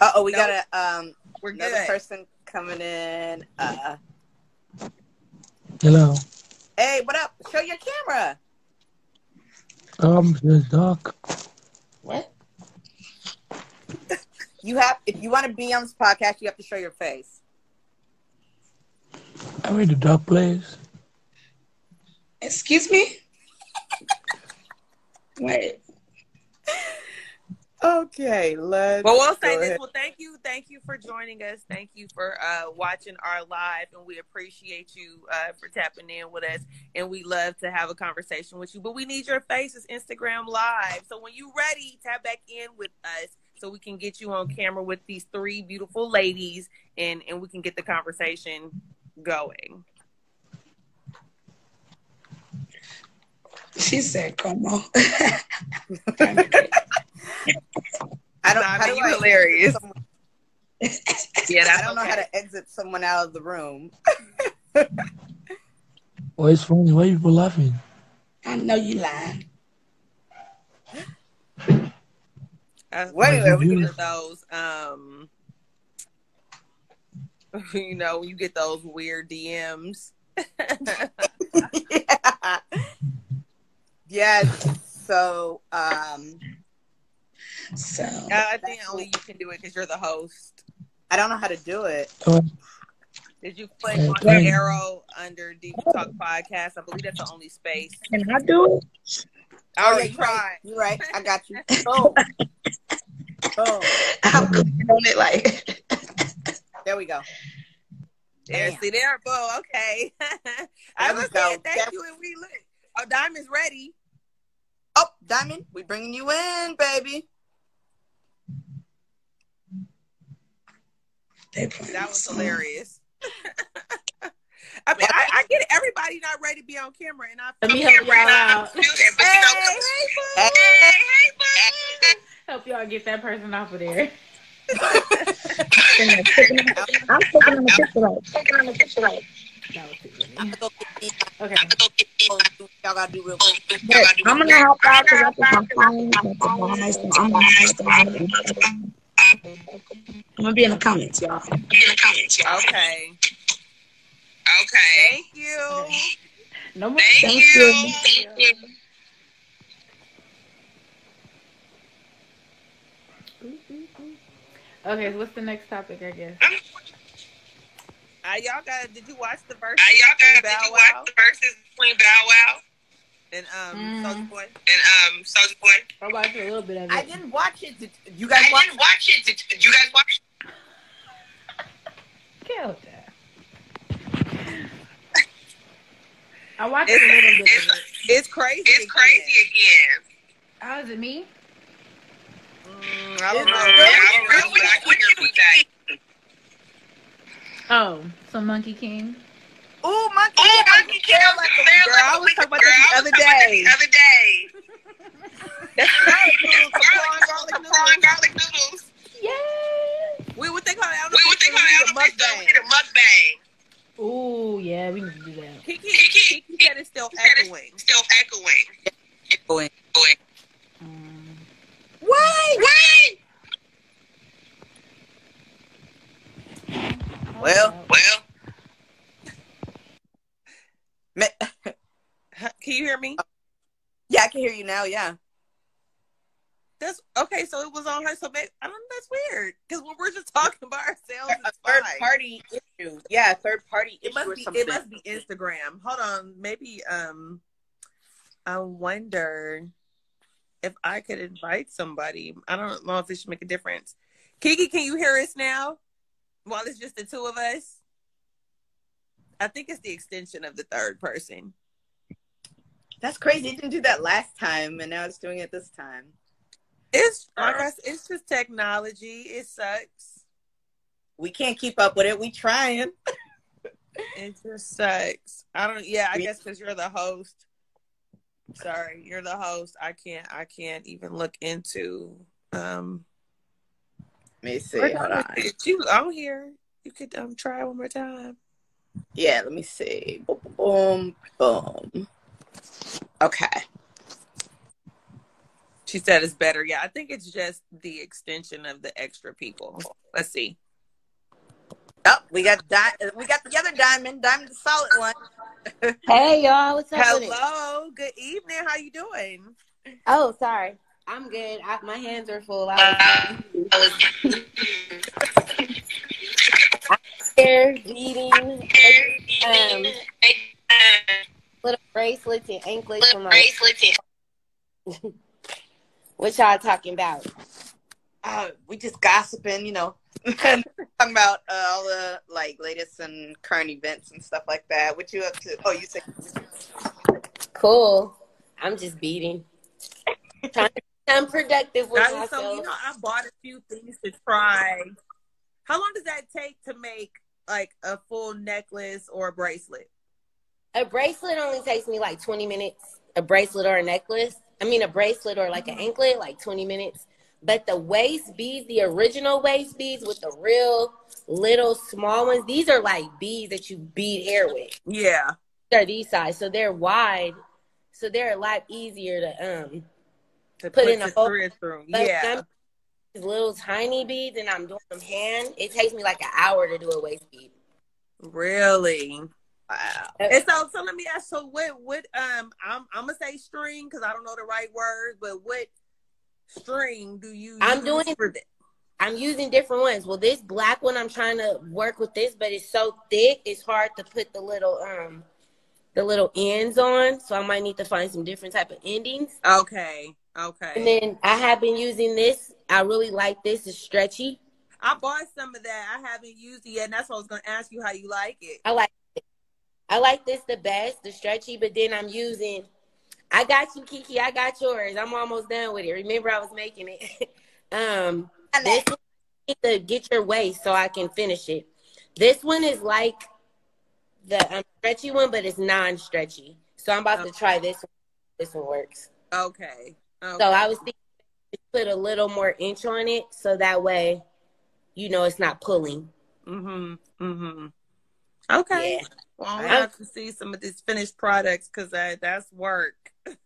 Uh oh, we Nope. got a um We're another good. person coming in. Uh, Hello. hey, what up? Show your camera. Um, the doc. What? You have if you want to be on this podcast, you have to show your face. I read the doc, please. Excuse me? Wait. Okay, let's. Well, we'll say this. ahead. Well, thank you, thank you for joining us. Thank you for uh, watching our live, and we appreciate you uh, for tapping in with us. And we love to have a conversation with you. But we need your faces, Instagram live. So when you're ready, tap back in with us so we can get you on camera with these three beautiful ladies, and and we can get the conversation going. She said, come on. *laughs* I don't. Nah, how do you I hilarious. someone- *laughs* Yeah, I don't know how to exit someone out of the room. Why it's funny? Why people laughing? I know you lying. *laughs* Uh, Well, anyway, we one can- of those, um, *laughs* you know, you get those weird DMs. yeah. *laughs* Yes. So, um, So I think only you can do it because you're the host. I don't know how to do it. Oh, Did you click Uh, on the arrow under Deep Talk Podcast? I believe that's the only space. can I do it? I already yeah, you're right. You're right. I got you. *laughs* Oh. oh. I'm clicking on it like *laughs* There we go. There, Damn. see there, boo. Okay. *laughs* I was saying thank There- you, and we look. Oh, Diamond's ready. Oh, Diamond, we bringing you in, baby. they That was hilarious. I mean, I, I get it. Everybody not ready to be on camera, and I Let me help y'all out. Do that, but Hey, you know, hey, boo. Hey. Help y'all get that person off of there. I'm clicking on the picture like clicking on the picture like. That was too funny. I'm gonna go get these. Okay. Y'all gotta do real quick. I'm gonna help out because I think I'm fine. I'm gonna so I'm gonna I'm gonna be in the comments, y'all. in the comments, y'all. Okay. Okay. Thank you. No more. Thank, Thank you. you. Thank you. Okay, so what's the next topic? I guess. Uh, y'all got? Did you watch the verse? Uh, y'all got, did you watch the Verzuz between Bow Wow and um Mm. Soulja Boy? and um Soulja Boy? I watched a little bit of it. I didn't watch it. Did you guys watch I watch didn't watch it. Did, did you guys watch Kill that. I watched It's- a little bit of it's- it. It's crazy. It's again. crazy again. How is it me? Mm, I don't It's know. I don't know, but I can hear what. Oh, some Monkey King. Ooh, monkey. Oh, monkey kill like a man Girl, I was talking about girl. this the other was talking about day. The other day. *laughs* That's garlic noodles, Garlic prawn noodles, garlic prawn noodles. garlic noodles. Yay! We what they call it? I don't know Wait, what they if call it's it? I don't know if a it's a mukbang. Ooh, yeah, we need to do that. Kiki, Kiki, Kiki said it's still He said it's echoing. Still echoing. Going. Going. Um, Why? Wait. Well, Well, *laughs* Can you hear me? Yeah, I can hear you now. Yeah. That's okay. So it was on her. So maybe, I don't know. That's weird because when we're just talking about ourselves, A it's third fine. party issue. Yeah, third party It must be. something. It must be Instagram. Hold on. Maybe. Um. I wonder if I could invite somebody. I don't know if it should make a difference. Kiki, can you hear us now? While it's just the two of us. I think it's the extension of the third person. That's crazy. It didn't do that last time, and now it's doing it this time. It's like I, said, it's just technology. It sucks. We can't keep up with it. We trying. *laughs* It just sucks. I don't. Yeah, I guess because you're the host. Sorry, you're the host. I can't. I can't even look into. Um, Let me see. Hold on. you on here? You could um try one more time. Yeah, let me see. Boom, boom. boom. Okay. She said it's better. Yeah, I think it's just the extension of the extra people. Let's see. Oh, we got di- we got the other diamond. Diamond, the solid one. *laughs* Hey y'all, what's up with it? Hello. Good evening. How you doing? Oh, sorry. I'm good. I, my hands are full. I was there eating um, little bracelets and anklets for my. bracelets. *laughs* What y'all talking about? Uh, we just gossiping, you know, *laughs* talking about uh, all the like latest and current events and stuff like that. What you up to? Oh, you said Cool. I'm just beating. Trying to be unproductive with Now, so you know, I bought a few things to try. How long does that take to make like a full necklace or a bracelet? A bracelet only takes me like 20 minutes. A bracelet or a necklace. I mean, a bracelet or like an anklet, like 20 minutes. But the waist beads, the original waist beads with the real little small ones, these are like beads that you bead hair with. Yeah. They're these size, so they're wide, so they're a lot easier to um To Put in a hole. through. But Yeah. little tiny beads, and I'm doing them hand. It takes me like an hour to do a waist bead. Really. Wow. And so, so let me ask. So, what, what, um, I'm, I'm gonna say string because I don't know the right word, but what string do you? I'm doing- for that? I'm using different ones. Well, this black one, I'm trying to work with this, but it's so thick, it's hard to put the little um the little ends on. So I might need to find some different type of endings. Okay. Okay. And then I have been using this. I really like this. It's stretchy. I bought some of that. I haven't used it yet, and that's what I was gonna ask you how you like it. I like it. I like this the best, the stretchy, but then I'm using I got you, Kiki. I got yours. I'm almost done with it. Remember I was making it. *laughs* um this one, to get your waist so I can finish it. This one is like the um, stretchy one, but it's non-stretchy. So I'm about to try this one. This one works. Okay. okay. So I was thinking put a little more inch on it so that way, you know, it's not pulling. Mm-hmm. Mm-hmm. Okay. Yeah. Well, gonna have to see some of these finished products because that's work. *laughs*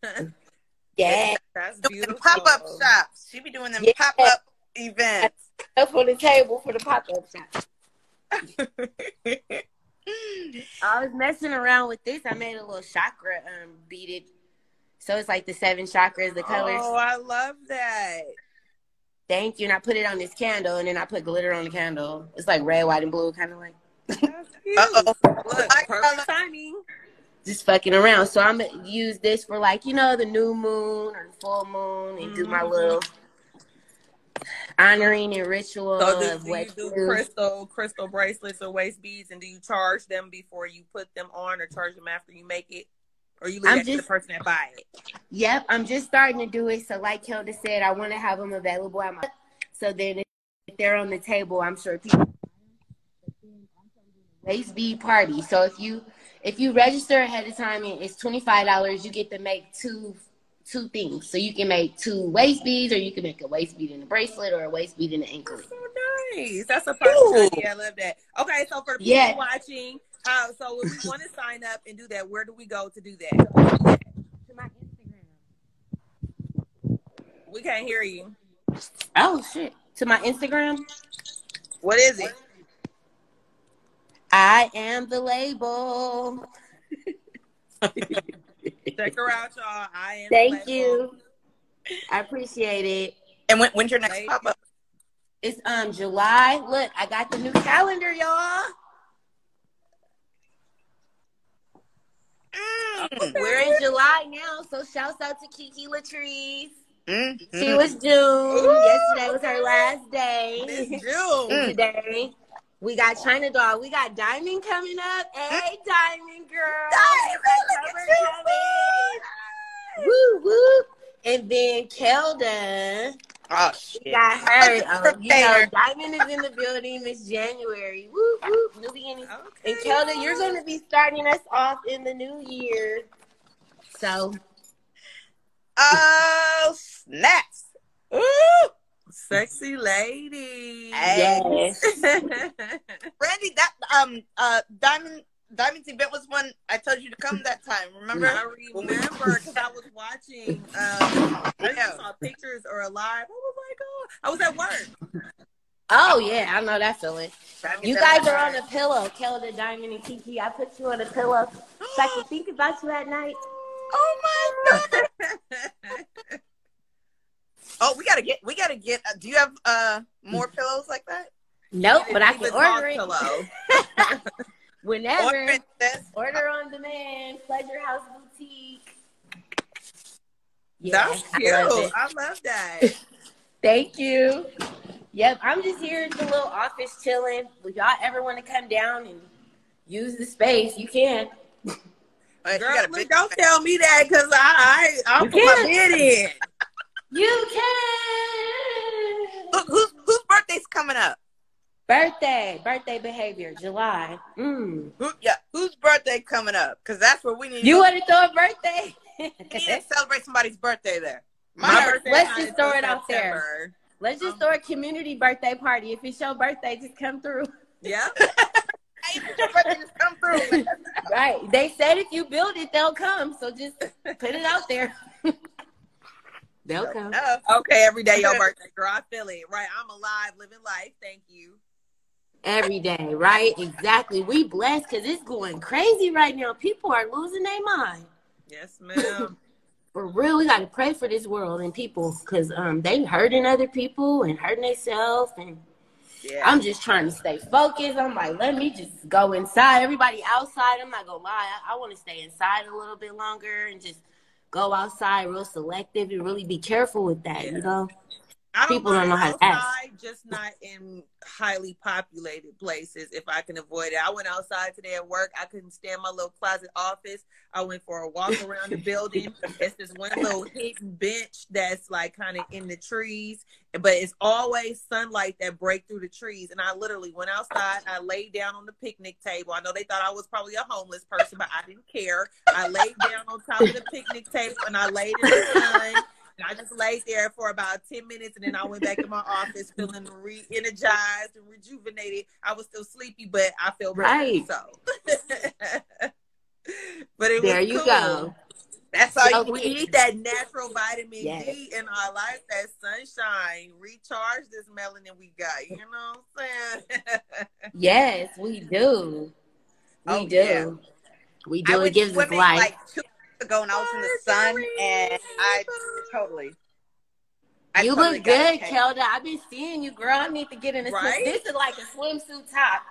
Yeah. that's beautiful. them pop-up shops. She be doing them Yeah. pop-up events. Up on the table for the pop-up shop. *laughs* I was messing around with this. I made a little chakra um beaded. So it's like the seven chakras, the colors. Oh, I love that. Thank you. And I put it on this candle and then I put glitter on the candle. It's like red, white, and blue, kind of like. Uh-oh. Look, perfect timing. just fucking around. So I'm gonna use this for like, you know, the new moon or the full moon and do my Mhm. little honoring and ritual So do, of do what you do you crystal crystal bracelets or waist beads, and do you charge them before you put them on, or charge them after you make it, or you leave I'm that to the person that buy it? Yep, I'm just starting to do it. So, like Kelda said, I want to have them available at my. So then, if they're on the table, I'm sure people. Waist bead party. So if you if you register ahead of time, and it's twenty five dollars. You get to make two two things. So you can make two waist beads, or you can make a waist bead in a bracelet, or a waist bead in an anklet. So nice. That's a perfect idea. I love that. Okay, so for people Yeah. watching, uh, so if we want to *laughs* sign up and do that, where do we go to do that? To my Instagram. We can't hear you. Oh shit! To my Instagram. What is it? I am the label. Check her out, y'all. I am. Thank Label. you. I appreciate it. And when, when's your next pop-up? It's um July. Look, I got the new calendar, y'all. Mm. We're in July now, so shouts out to Kiki Latrice. Mm. She was June. Yesterday was her last day. Miss And June. *laughs* today we got China Doll. We got Diamond coming up. Hey, Diamond girl. Diamond, We look at you, Woo woo. And then Kelda. Oh, We shit. got her. Um, you know, Diamond is in the building. Miss January. Woo woo. New beginning. Okay. And Kelda, you're going to be starting us off in the new year. So Oh, snaps. Ooh. Sexy lady. Hey. yes, *laughs* Randy, that um uh Diamond Diamond's event was one I told you to come that time. Remember? I remember because I was watching. Um, I Yeah. saw pictures or a live. I was like, oh, I was at work. Oh yeah, I know that feeling. Diamond You guys are on a pillow, Kelda, Diamond, and Kiki. I put you on a pillow so I can think about you at night. *gasps* Oh my god! *laughs* Oh, we gotta get. We gotta get. Uh, do you have uh more pillows like that? Nope, but I It's can order it pillow. *laughs* whenever. Order it. Order on demand, Pleasure House Boutique. Yeah, That's I cute. love. I love that. *laughs* Thank you. Yep, I'm just here at the little office chilling. If y'all ever want to come down and use the space, you can. You Girl, look, don't tell me that because I, I I'll You put my can. bid in. You can. Look, whose whose birthday's coming up? Birthday, birthday behavior, July. Mm. Who, yeah, whose birthday coming up? Because that's where we need. You want to throw a birthday? we need to celebrate somebody's birthday there. My Mine- birthday let's just throw it out there. Let's just Um, throw a community birthday party. If it's your birthday, just come through. Yeah. *laughs* Hey, your birthday just come through. Right. They said if you build it, they'll come. So just put it out there. *laughs* they'll come. Okay, every day your *laughs* birthday, girl. I feel it. Right. I'm alive, living life. Thank you. Every day, right? Exactly. We blessed because it's going crazy right now. People are losing their mind. Yes, ma'am. *laughs* For real, we got to pray for this world and people because um, they hurting other people and hurting themselves. And yeah. I'm just trying to stay focused. I'm like, let me just go inside. Everybody outside, I'm not going to lie. I, I want to stay inside a little bit longer and just go outside real selective and really be careful with that, you know? I don't People don't know how to act. Just not in highly populated places if I can avoid it. I went outside today at work. I couldn't stand my little closet office. I went for a walk around the building. *laughs* It's this one little hidden bench that's like kind of in the trees, but it's always sunlight that break through the trees. And I literally went outside. I laid down on the picnic table. I know they thought I was probably a homeless person, but I didn't care. I laid down on top of the picnic table and I laid in the sun. I just laid there for about 10 minutes and then I went back to my office feeling re energized and rejuvenated. I was still sleepy, but I better. Right. So, *laughs* but it There was you cool. go. That's all So you We need. that natural vitamin Yes. D in our life, that sunshine. Recharge this melanin we got. You know what I'm saying? *laughs* Yes, we do. We Oh, do. yeah. We I do. It went gives us life. like two ago and I was in the sun and I totally. I you totally look good. Kelda. I've been seeing you, girl. I need to get in a swim. Right? This is like a swimsuit top.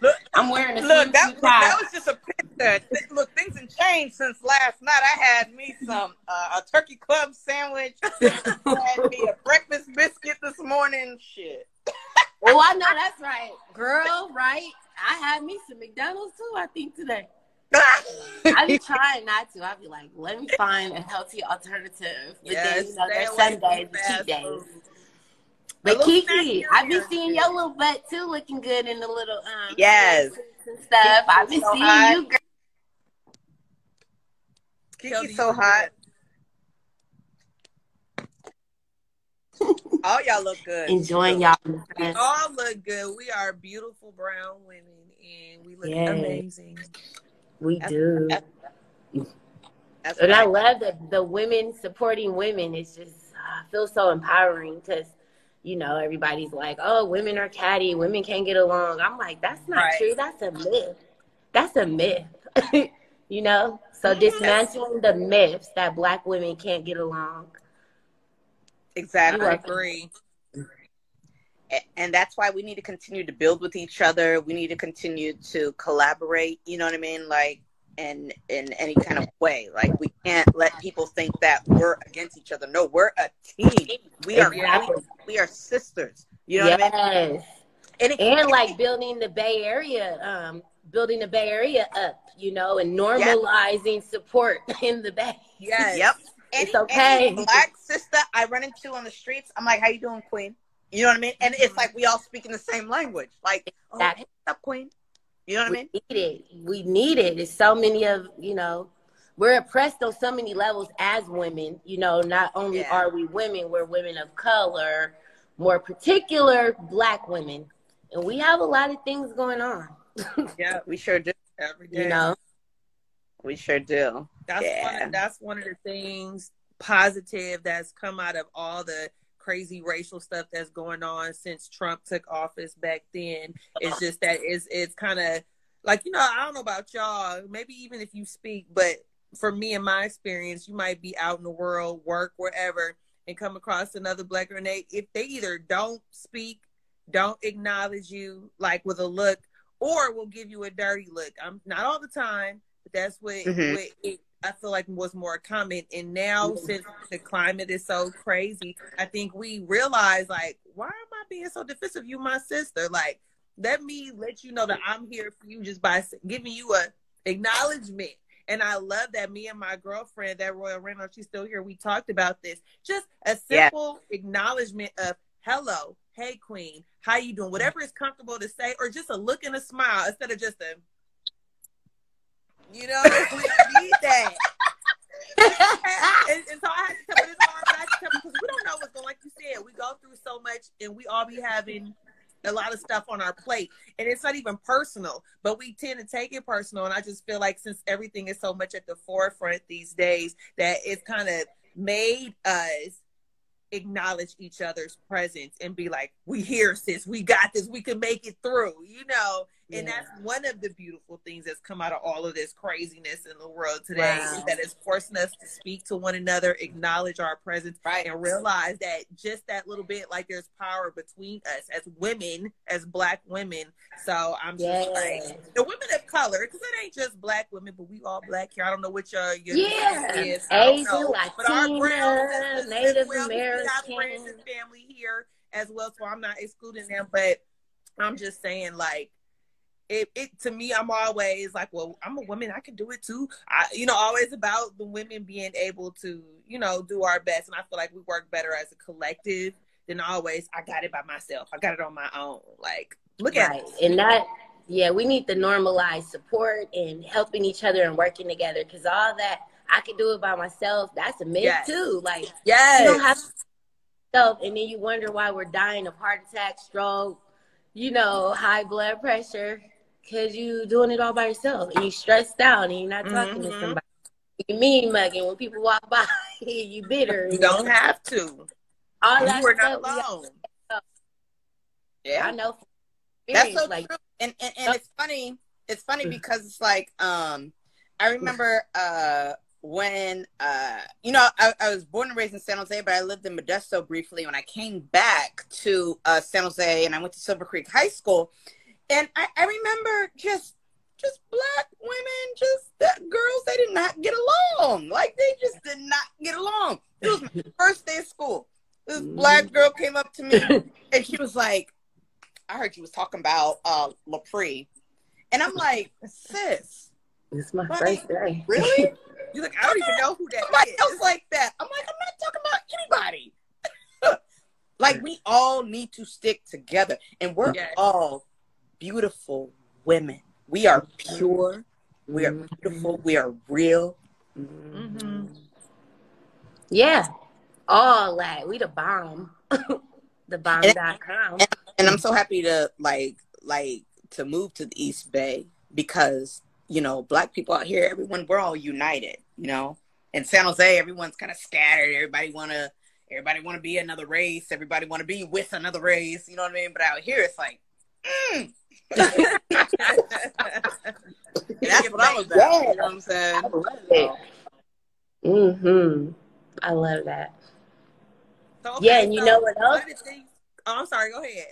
Look, *laughs* I'm wearing a Look, swimsuit that, look, top. that was just a picture. Look, things have changed since last night. I had me some uh, a turkey club sandwich. had me a breakfast biscuit this morning. Shit. *laughs* oh, I know that's right, girl. Right? I had me some McDonald's too. I think today. I be *laughs* trying not to. I be like, let me find a healthy alternative. But then you know, stay there's away Sundays, the fast cheat days. But A Kiki, I be here. seeing your little butt too, looking good in the little um Yes. and stuff. I've been So seeing hot. you, girl. Kiki's so hot. *laughs* All y'all look good. enjoying y'all. We all look good. We are beautiful brown women and we look Yes. amazing. We do. That's And I love that the women supporting women. It's just uh, I feel so empowering because you know everybody's like, "Oh, women are catty. Women can't get along." I'm like, that's not Right. true. That's a myth. That's a myth. *laughs* you know. So Yes. dismantling the myths that black women can't get along. Exactly. I agree. A- and that's why we need to continue to build with each other. We need to continue to collaborate. You know what I mean? Like, in in any kind of way. Like, we can't let people think that we're against each other. No, we're a team. We are Exactly. we are sisters. You know what I mean? yes. And, it- and like building the Bay Area, um, building the Bay Area up, you know, and normalizing support *laughs* in the Bay. Yes. Yep. Any, It's okay. any black sister I run into on the streets, I'm like, "How you doing, Queen?" You know what I mean? And it's mm-hmm. like we all speak in the same language. Like, "Oh, Exactly. what's up, Queen?" You know what I mean? We need it. We need it. It's so many of you know, we're oppressed on so many levels as women. You know, not only Yeah. are we women, we're women of color, more particular black women, and we have a lot of things going on. *laughs* Yeah. We sure do. Every day. You know, We sure do. That's one Yeah. of, that's one of the things positive that's come out of all the crazy racial stuff that's going on since Trump took office back then. It's just that it's it's kind of like you know I don't know about y'all. Maybe even if you speak, but for me in my experience, you might be out in the world, work wherever, and come across another black. And they if they either don't speak, don't acknowledge you like with a look, or will give you a dirty look. I'm not all the time, but that's what, Mhm. what it, I feel like was more common. And now since the climate is so crazy, I think we realize like, why am I being so defensive? You my sister. Like, let me let you know that I'm here for you just by giving you a acknowledgement. And I love that me and my girlfriend, that Royal Reynolds, she's still here. We talked about this. Just a Yeah. simple acknowledgement of hello, hey queen, how you doing? Mm-hmm. Whatever is comfortable to say, or just a look and a smile instead of just a you know, we need that. and, and so I had to tell this but I had to tell because we don't know what's going like you said, we go through so much, and we all be having a lot of stuff on our plate. And it's not even personal but we tend to take it personal. And i just feel like since everything is so much at the forefront these days that it's kind of made us acknowledge each other's presence and be like we here sis. We got this. We can make it through you know and that's one of the beautiful things that's come out of all of this craziness in the world today Wow. is that it's forcing us to speak to one another acknowledge our presence Right. and realize that just that little bit like there's power between us as women as black women so i'm just Yeah. like the women of color because it ain't just black women but we all black here i don't know what your your Yeah. is Asian, know. but our Latina, as- as Native well, we have friends American. and family here as well so i'm not excluding them but i'm just saying like it, it to me i'm always like well i'm a woman i can do it too. I you know always about the women being able to you know do our best. And i feel like we work better as a collective than always. I got it by myself. I got it on my own. Like look at Right. us And that, yeah, we need to normalize support and helping each other and working together. Because all that, I can do it by myself. That's a myth Yes. too. Like, yes you don't have to self and then you wonder why we're dying of heart attack, stroke, you know, high blood pressure because you're doing it all by yourself and you're stressed out and you're not talking to Mhm. somebody. You mean mugging when people walk by, *laughs* you bitter. you don't have to all you that are not stuff. we- alone Yeah. I know. That's so like, true. And and, and it's funny. It's funny because it's like um I remember uh when uh you know I, I was born and raised in San Jose, but I lived in Modesto briefly. When I came back to uh, San Jose and I went to Silver Creek High School, and I, I remember just just black women, just that girls they did not get along. Like they just did not get along. It was my *laughs* first day of school. This black girl came up to me *laughs* and she was like, I heard you was talking about uh. And I'm like, sis, it's my Right. first day. really? *laughs* you're like i don't even know who that Somebody is else like that. I'm like, I'm not talking about anybody. like we all need to stick together. And we're Yes. all beautiful women. We are pure. We are beautiful. We are real. Mhm. Yeah. All that. We the bomb. *laughs* the bomb.com. And I'm so happy to like like to move to the East Bay because, you know, black people out here, everyone we're all united, you know. In San Jose, everyone's kind of scattered. Everybody wanna everybody wanna be another race. Everybody wanna be with another race. You know what I mean? But out here it's like, mm. That's what I was about. Yeah. You know what I'm saying? I love it. Mm-hmm. I love that. So, Yeah, and you know what else? one of things- oh, I'm sorry. Go ahead.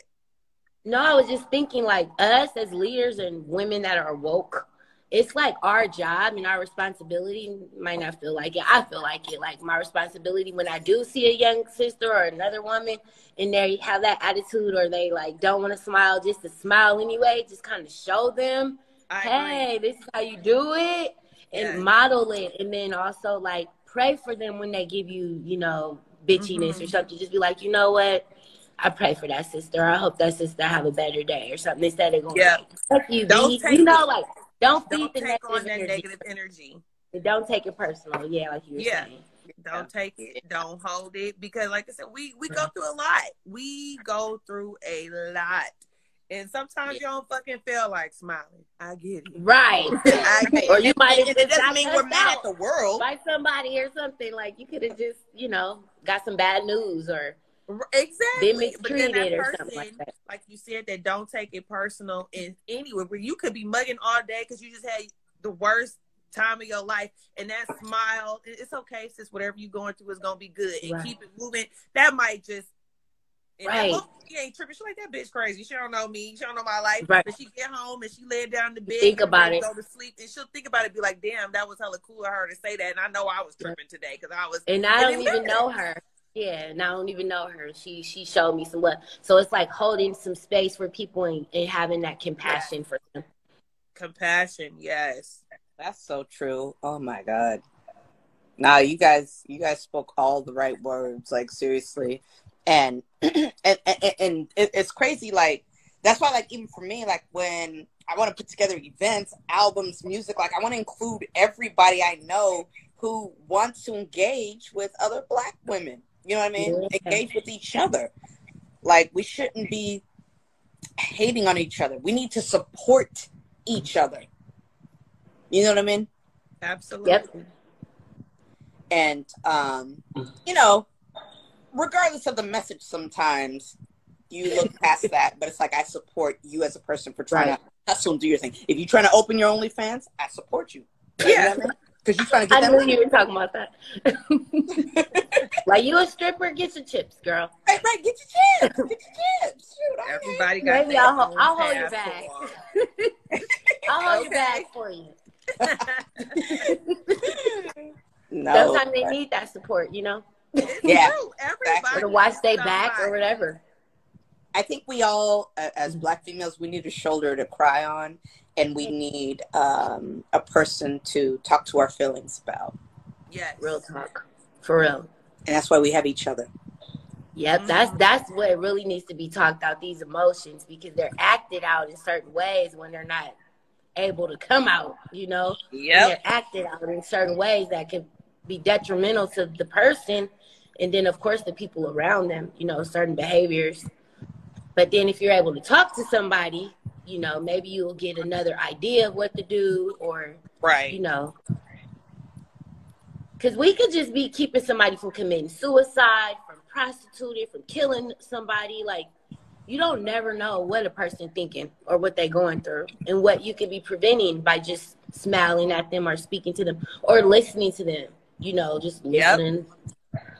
No, I was just thinking like us as leaders and women that are woke, it's like our job and our responsibility. Might not feel like it. I feel like it. Like my responsibility when I do see a young sister or another woman and they have that attitude or they like don't want to smile just to smile anyway, just kind of show them, I hey, this is how you do it and model it. And then also like pray for them when they give you, you know, bitchiness Mhm. or something. Just be like, you know what? I pray for that sister. I hope that sister have a better day or something instead of going, Yeah. fuck you, Don't take You know, like, don't feed Don't the negative on energy. negative energy. Don't take it personal. Yeah, like you were Yeah. saying. Don't take it. Don't hold it because, like I said, we we go through a lot. We go through a lot, and sometimes you don't fucking feel like smiling. I get it. Right. *laughs* I, *laughs* or you might have it doesn't mean we're mad at the world. by somebody or something. Like you could have just, you know, got some bad news or Exactly. been But then that mistreated or person, something like that. like you said, that don't take it personal in anywhere where you could be mugging all day because you just had the worst time of your life and that smile it's okay sis whatever you're going through is gonna be good and Right. keep it moving that might just that Right. she ain't tripping she like that bitch crazy she don't know me she don't know my life Right. but she get home and she lay down the bed Think about it. go to sleep and she'll think about it be like damn that was hella cool of her to say that and I know I was tripping today because I was and I don't even know her. Yeah, and I don't even know her. She she showed me some love. So it's like holding some space for people and, and having that compassion for them. compassion yes That's so true. Oh my god. Nah, you guys, you guys spoke all the right words. Like seriously, *clears throat* and and and, and it, it's crazy. Like that's why, like even for me, like when I want to put together events, albums, music, like I want to include everybody I know who wants to engage with other Black women. You know what I mean? Yeah. Engage with each other. Like we shouldn't be hating on each other. We need to support each other. You know what I mean? Absolutely. Yep. And um, you know, regardless of the message, sometimes you look past *laughs* that, but it's like I support you as a person for trying Right. to hustle and do your thing. If you're trying to open your OnlyFans, I support you. Yeah. Because you're trying to get I that knew money. you were talking about that. *laughs* like you a stripper, get your chips, girl. Right, right. Get your chips. Get your chips. Shoot, okay. Everybody got Maybe I'll, ho- I'll hold you back. *laughs* I'll hold your Okay. bag for you. *laughs* No. Sometimes they need that support, you know, It's Yeah, true. Everybody or to watch needs they back or whatever. I think we all, uh, as Black females, we need a shoulder to cry on, and we need um, a person to talk to our feelings about, Yes. Real talk, for real. and that's why we have each other. Yep, that's that's what really needs to be talked out. These emotions because they're acted out in certain ways when they're not able to come out. You know, Yep. they're acted out in certain ways that can be detrimental to the person, and then of course the people around them. You know, certain behaviors. But then if you're able to talk to somebody, you know, maybe you'll get another idea of what to do, or Right. you know. Because we could just be keeping somebody from committing suicide, from prostituting, from killing somebody. Like, you don't never know what a person thinking or what they're going through and what you could be preventing by just smiling at them or speaking to them or listening to them. You know, just Yep. listening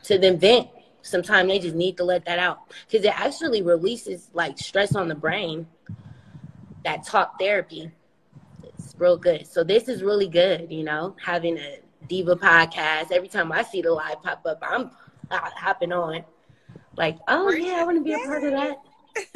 to them vent. Sometimes they just need to let that out because it actually releases like stress on the brain. That talk therapy it's real good. So this is really good, you know, having a diva podcast. Every time I see the live pop up, I'm hopping on. Like, oh yeah, I want to be a part of that. *laughs*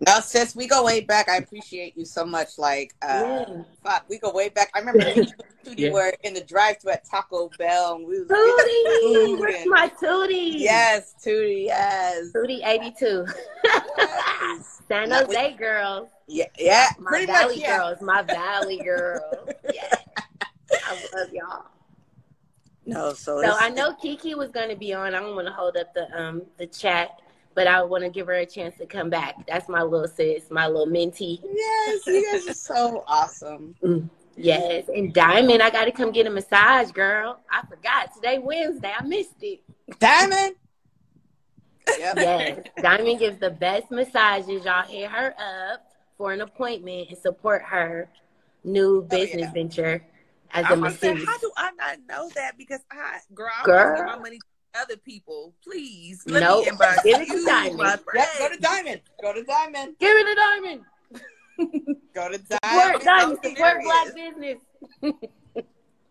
No, sis, we go way back. I appreciate you so much. Like, uh, Yeah. fuck, we go way back. I remember me and *laughs* Yeah. were in the drive-thru at Taco Bell, and we was Tootie, getting where's my Tootie? Yes, Tootie, yes. Tootie 82. Yes. *laughs* San Not with- Jose girls. Yeah, yeah, My pretty Valley much, yeah. girls. My Valley girls. Yeah. I love y'all. No, so, So I know Kiki was going to be on. I don't want to hold up the um the chat, but I want to give her a chance to come back. That's my little sis, my little mentee. Yes, you guys are so awesome. Mm, yes, and Diamond, I got to come get a massage, girl. I forgot today Wednesday. I missed it. Diamond. Yep. Yes, Diamond gives the best massages. Y'all hit her up for an appointment and support her new oh, business yeah. venture as I a masseuse. how do I not know that? Because I, girl, I Girl. want to give my money other people. Please, let Nope. me inbox Give it to you, Diamond. my Yep, go to friend. Diamond. Go to Diamond. Give it a Diamond. *laughs* Go to Support Diamond. Diamond. I'm Support. Black business.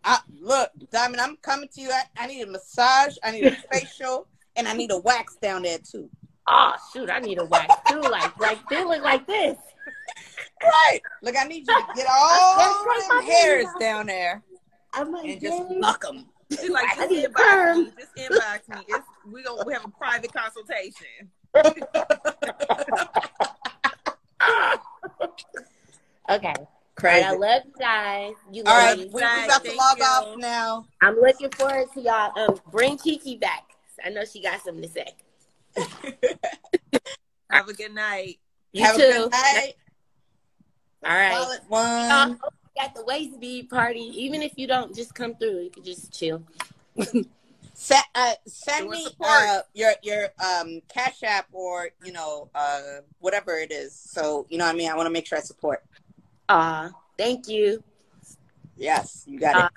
I, look, Diamond, I'm coming to you. I, I need a massage. I need a *laughs* facial, and I need a wax down there too. Oh shoot, I need a wax too. Like like they look like this. Right. Look, I need you to get *laughs* all them hairs down there I'm like, and just yay. pluck them. She's like, I just need a inbox perm. me. Just *laughs* inbox me. It's, we gonna we have a private consultation. *laughs* Okay. All Crazy. right, I love you guys. You All right, we, we about to log you. off now. I'm looking forward to y'all. Um, bring Kiki back. I know she got something to say. *laughs* Have a good night. You Have too. a good night. All right. Solid Y'all one. Got the waist bead party. Even if you don't just come through, you can just chill. Sa- uh, send me uh, your your um cash app or you know uh whatever it is. So you know what I mean. I want to make sure I support. Aw, thank you. Yes, you got Uh,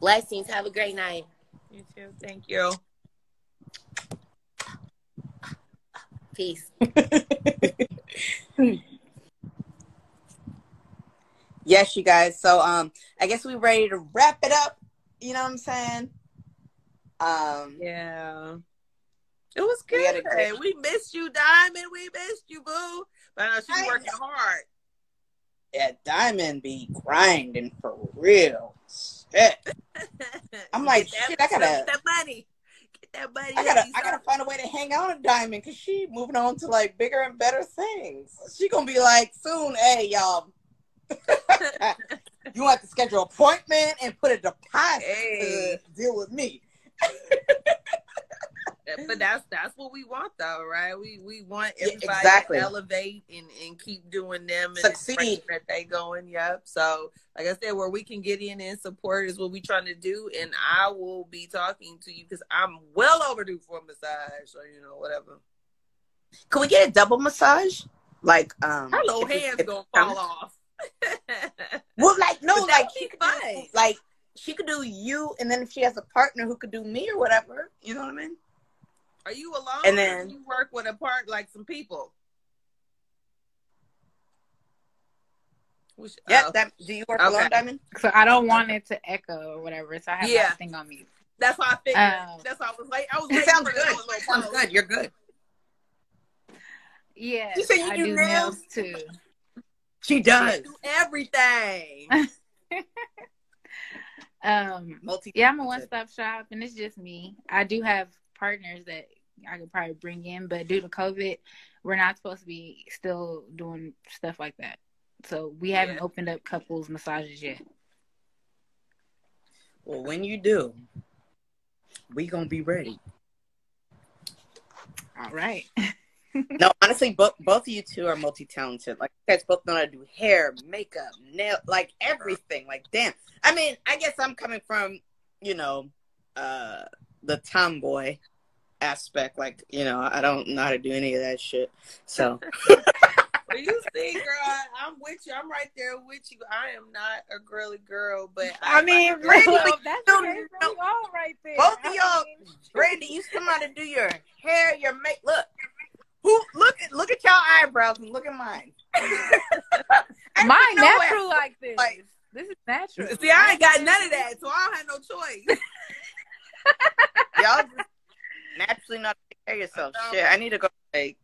Blessings. Have a great night. You too. Thank you. Peace. *laughs* Yes, you guys. So um, I guess we ready to wrap it up. You know what I'm saying? Um, Yeah. It was good. great- We missed you, Diamond. We missed you, boo. But I know she's I working know. hard. yeah, Diamond be grinding for real. Shit. *laughs* I'm like, that- shit, I gotta- Get that money. Get that money. I gotta. I gotta find a way to hang out with Diamond because she moving on to like bigger and better things. She gonna be like soon, hey y'all, *laughs* you have to schedule an appointment and put a deposit Hey. to deal with me. but that's that's what we want, though, right? We we want Yeah, everybody exactly. to elevate and, and keep doing them and Succeed. that they going. Yep. So, like I said, where we can get in and support is what we trying to do, and I will be talking to you because I'm well overdue for a massage. So you know, whatever. Can we get a double massage? Like, um, little hands if gonna fall off. Well, *laughs* like no, like she could fun. do, like she could do you, and then if she has a partner who could do me or whatever, you know what I mean? Are you alone? And or then- do you work with a part like some people. Which, Yeah, oh, that. Do you work Okay. alone, Diamond? So I don't want it to echo or whatever. So I have Yeah. that thing on mute. that's why I figured. Um, that's why I was like, I was. It waiting sounds for good. the little It sounds good. You're good. Yeah. You say you I do do nails? nails too. She I does. do everything. *laughs* Um Multi. yeah, I'm a one stop shop and it's just me. I do have partners that I could probably bring in, but due to COVID, we're not supposed to be still doing stuff like that. So we haven't Yeah. opened up couples massages yet. Well, when you do, we gonna be ready. All right. *laughs* No, honestly, both both of you two are multi talented. Like you guys both know how to do hair, makeup, nail, like everything. Like damn. I mean, I guess I'm coming from, you know, uh the tomboy aspect. Like, you know, I don't know how to do any of that shit. So Well, *laughs* you see, girl, I'm with you. I'm right there with you. I am not a girly girl, but I mean, like- Randy, well, that's no, okay. no. We all right there. both of y'all mean, Brandy, you still know how to do your hair, your make look. Who look at look at y'all eyebrows and look at mine. *laughs* I Mine know it. natural like this. Like- this is natural. See, I ain't got none of that, so I don't have no choice. *laughs* Y'all just naturally not take care of yourself. I. Shit, I need to go like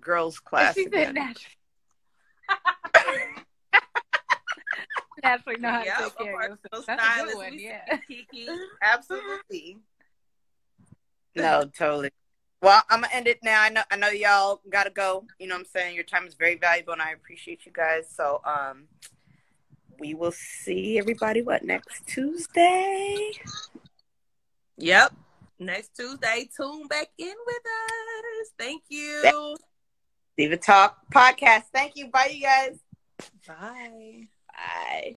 girls class she said again. natural. *laughs* naturally know how to Yeah, take care I'm of a yourself. That's a good one, yeah. see Kiki, absolutely. No, totally. Well, I'm gonna end it now. I know I know y'all gotta go. You know what I'm saying? Your time is very valuable and I appreciate you guys. So um we will see everybody what next Tuesday. Yep. Next Tuesday, tune back in with us. Thank you. Diva Talk Podcast. Thank you. Bye you guys. Bye. Bye.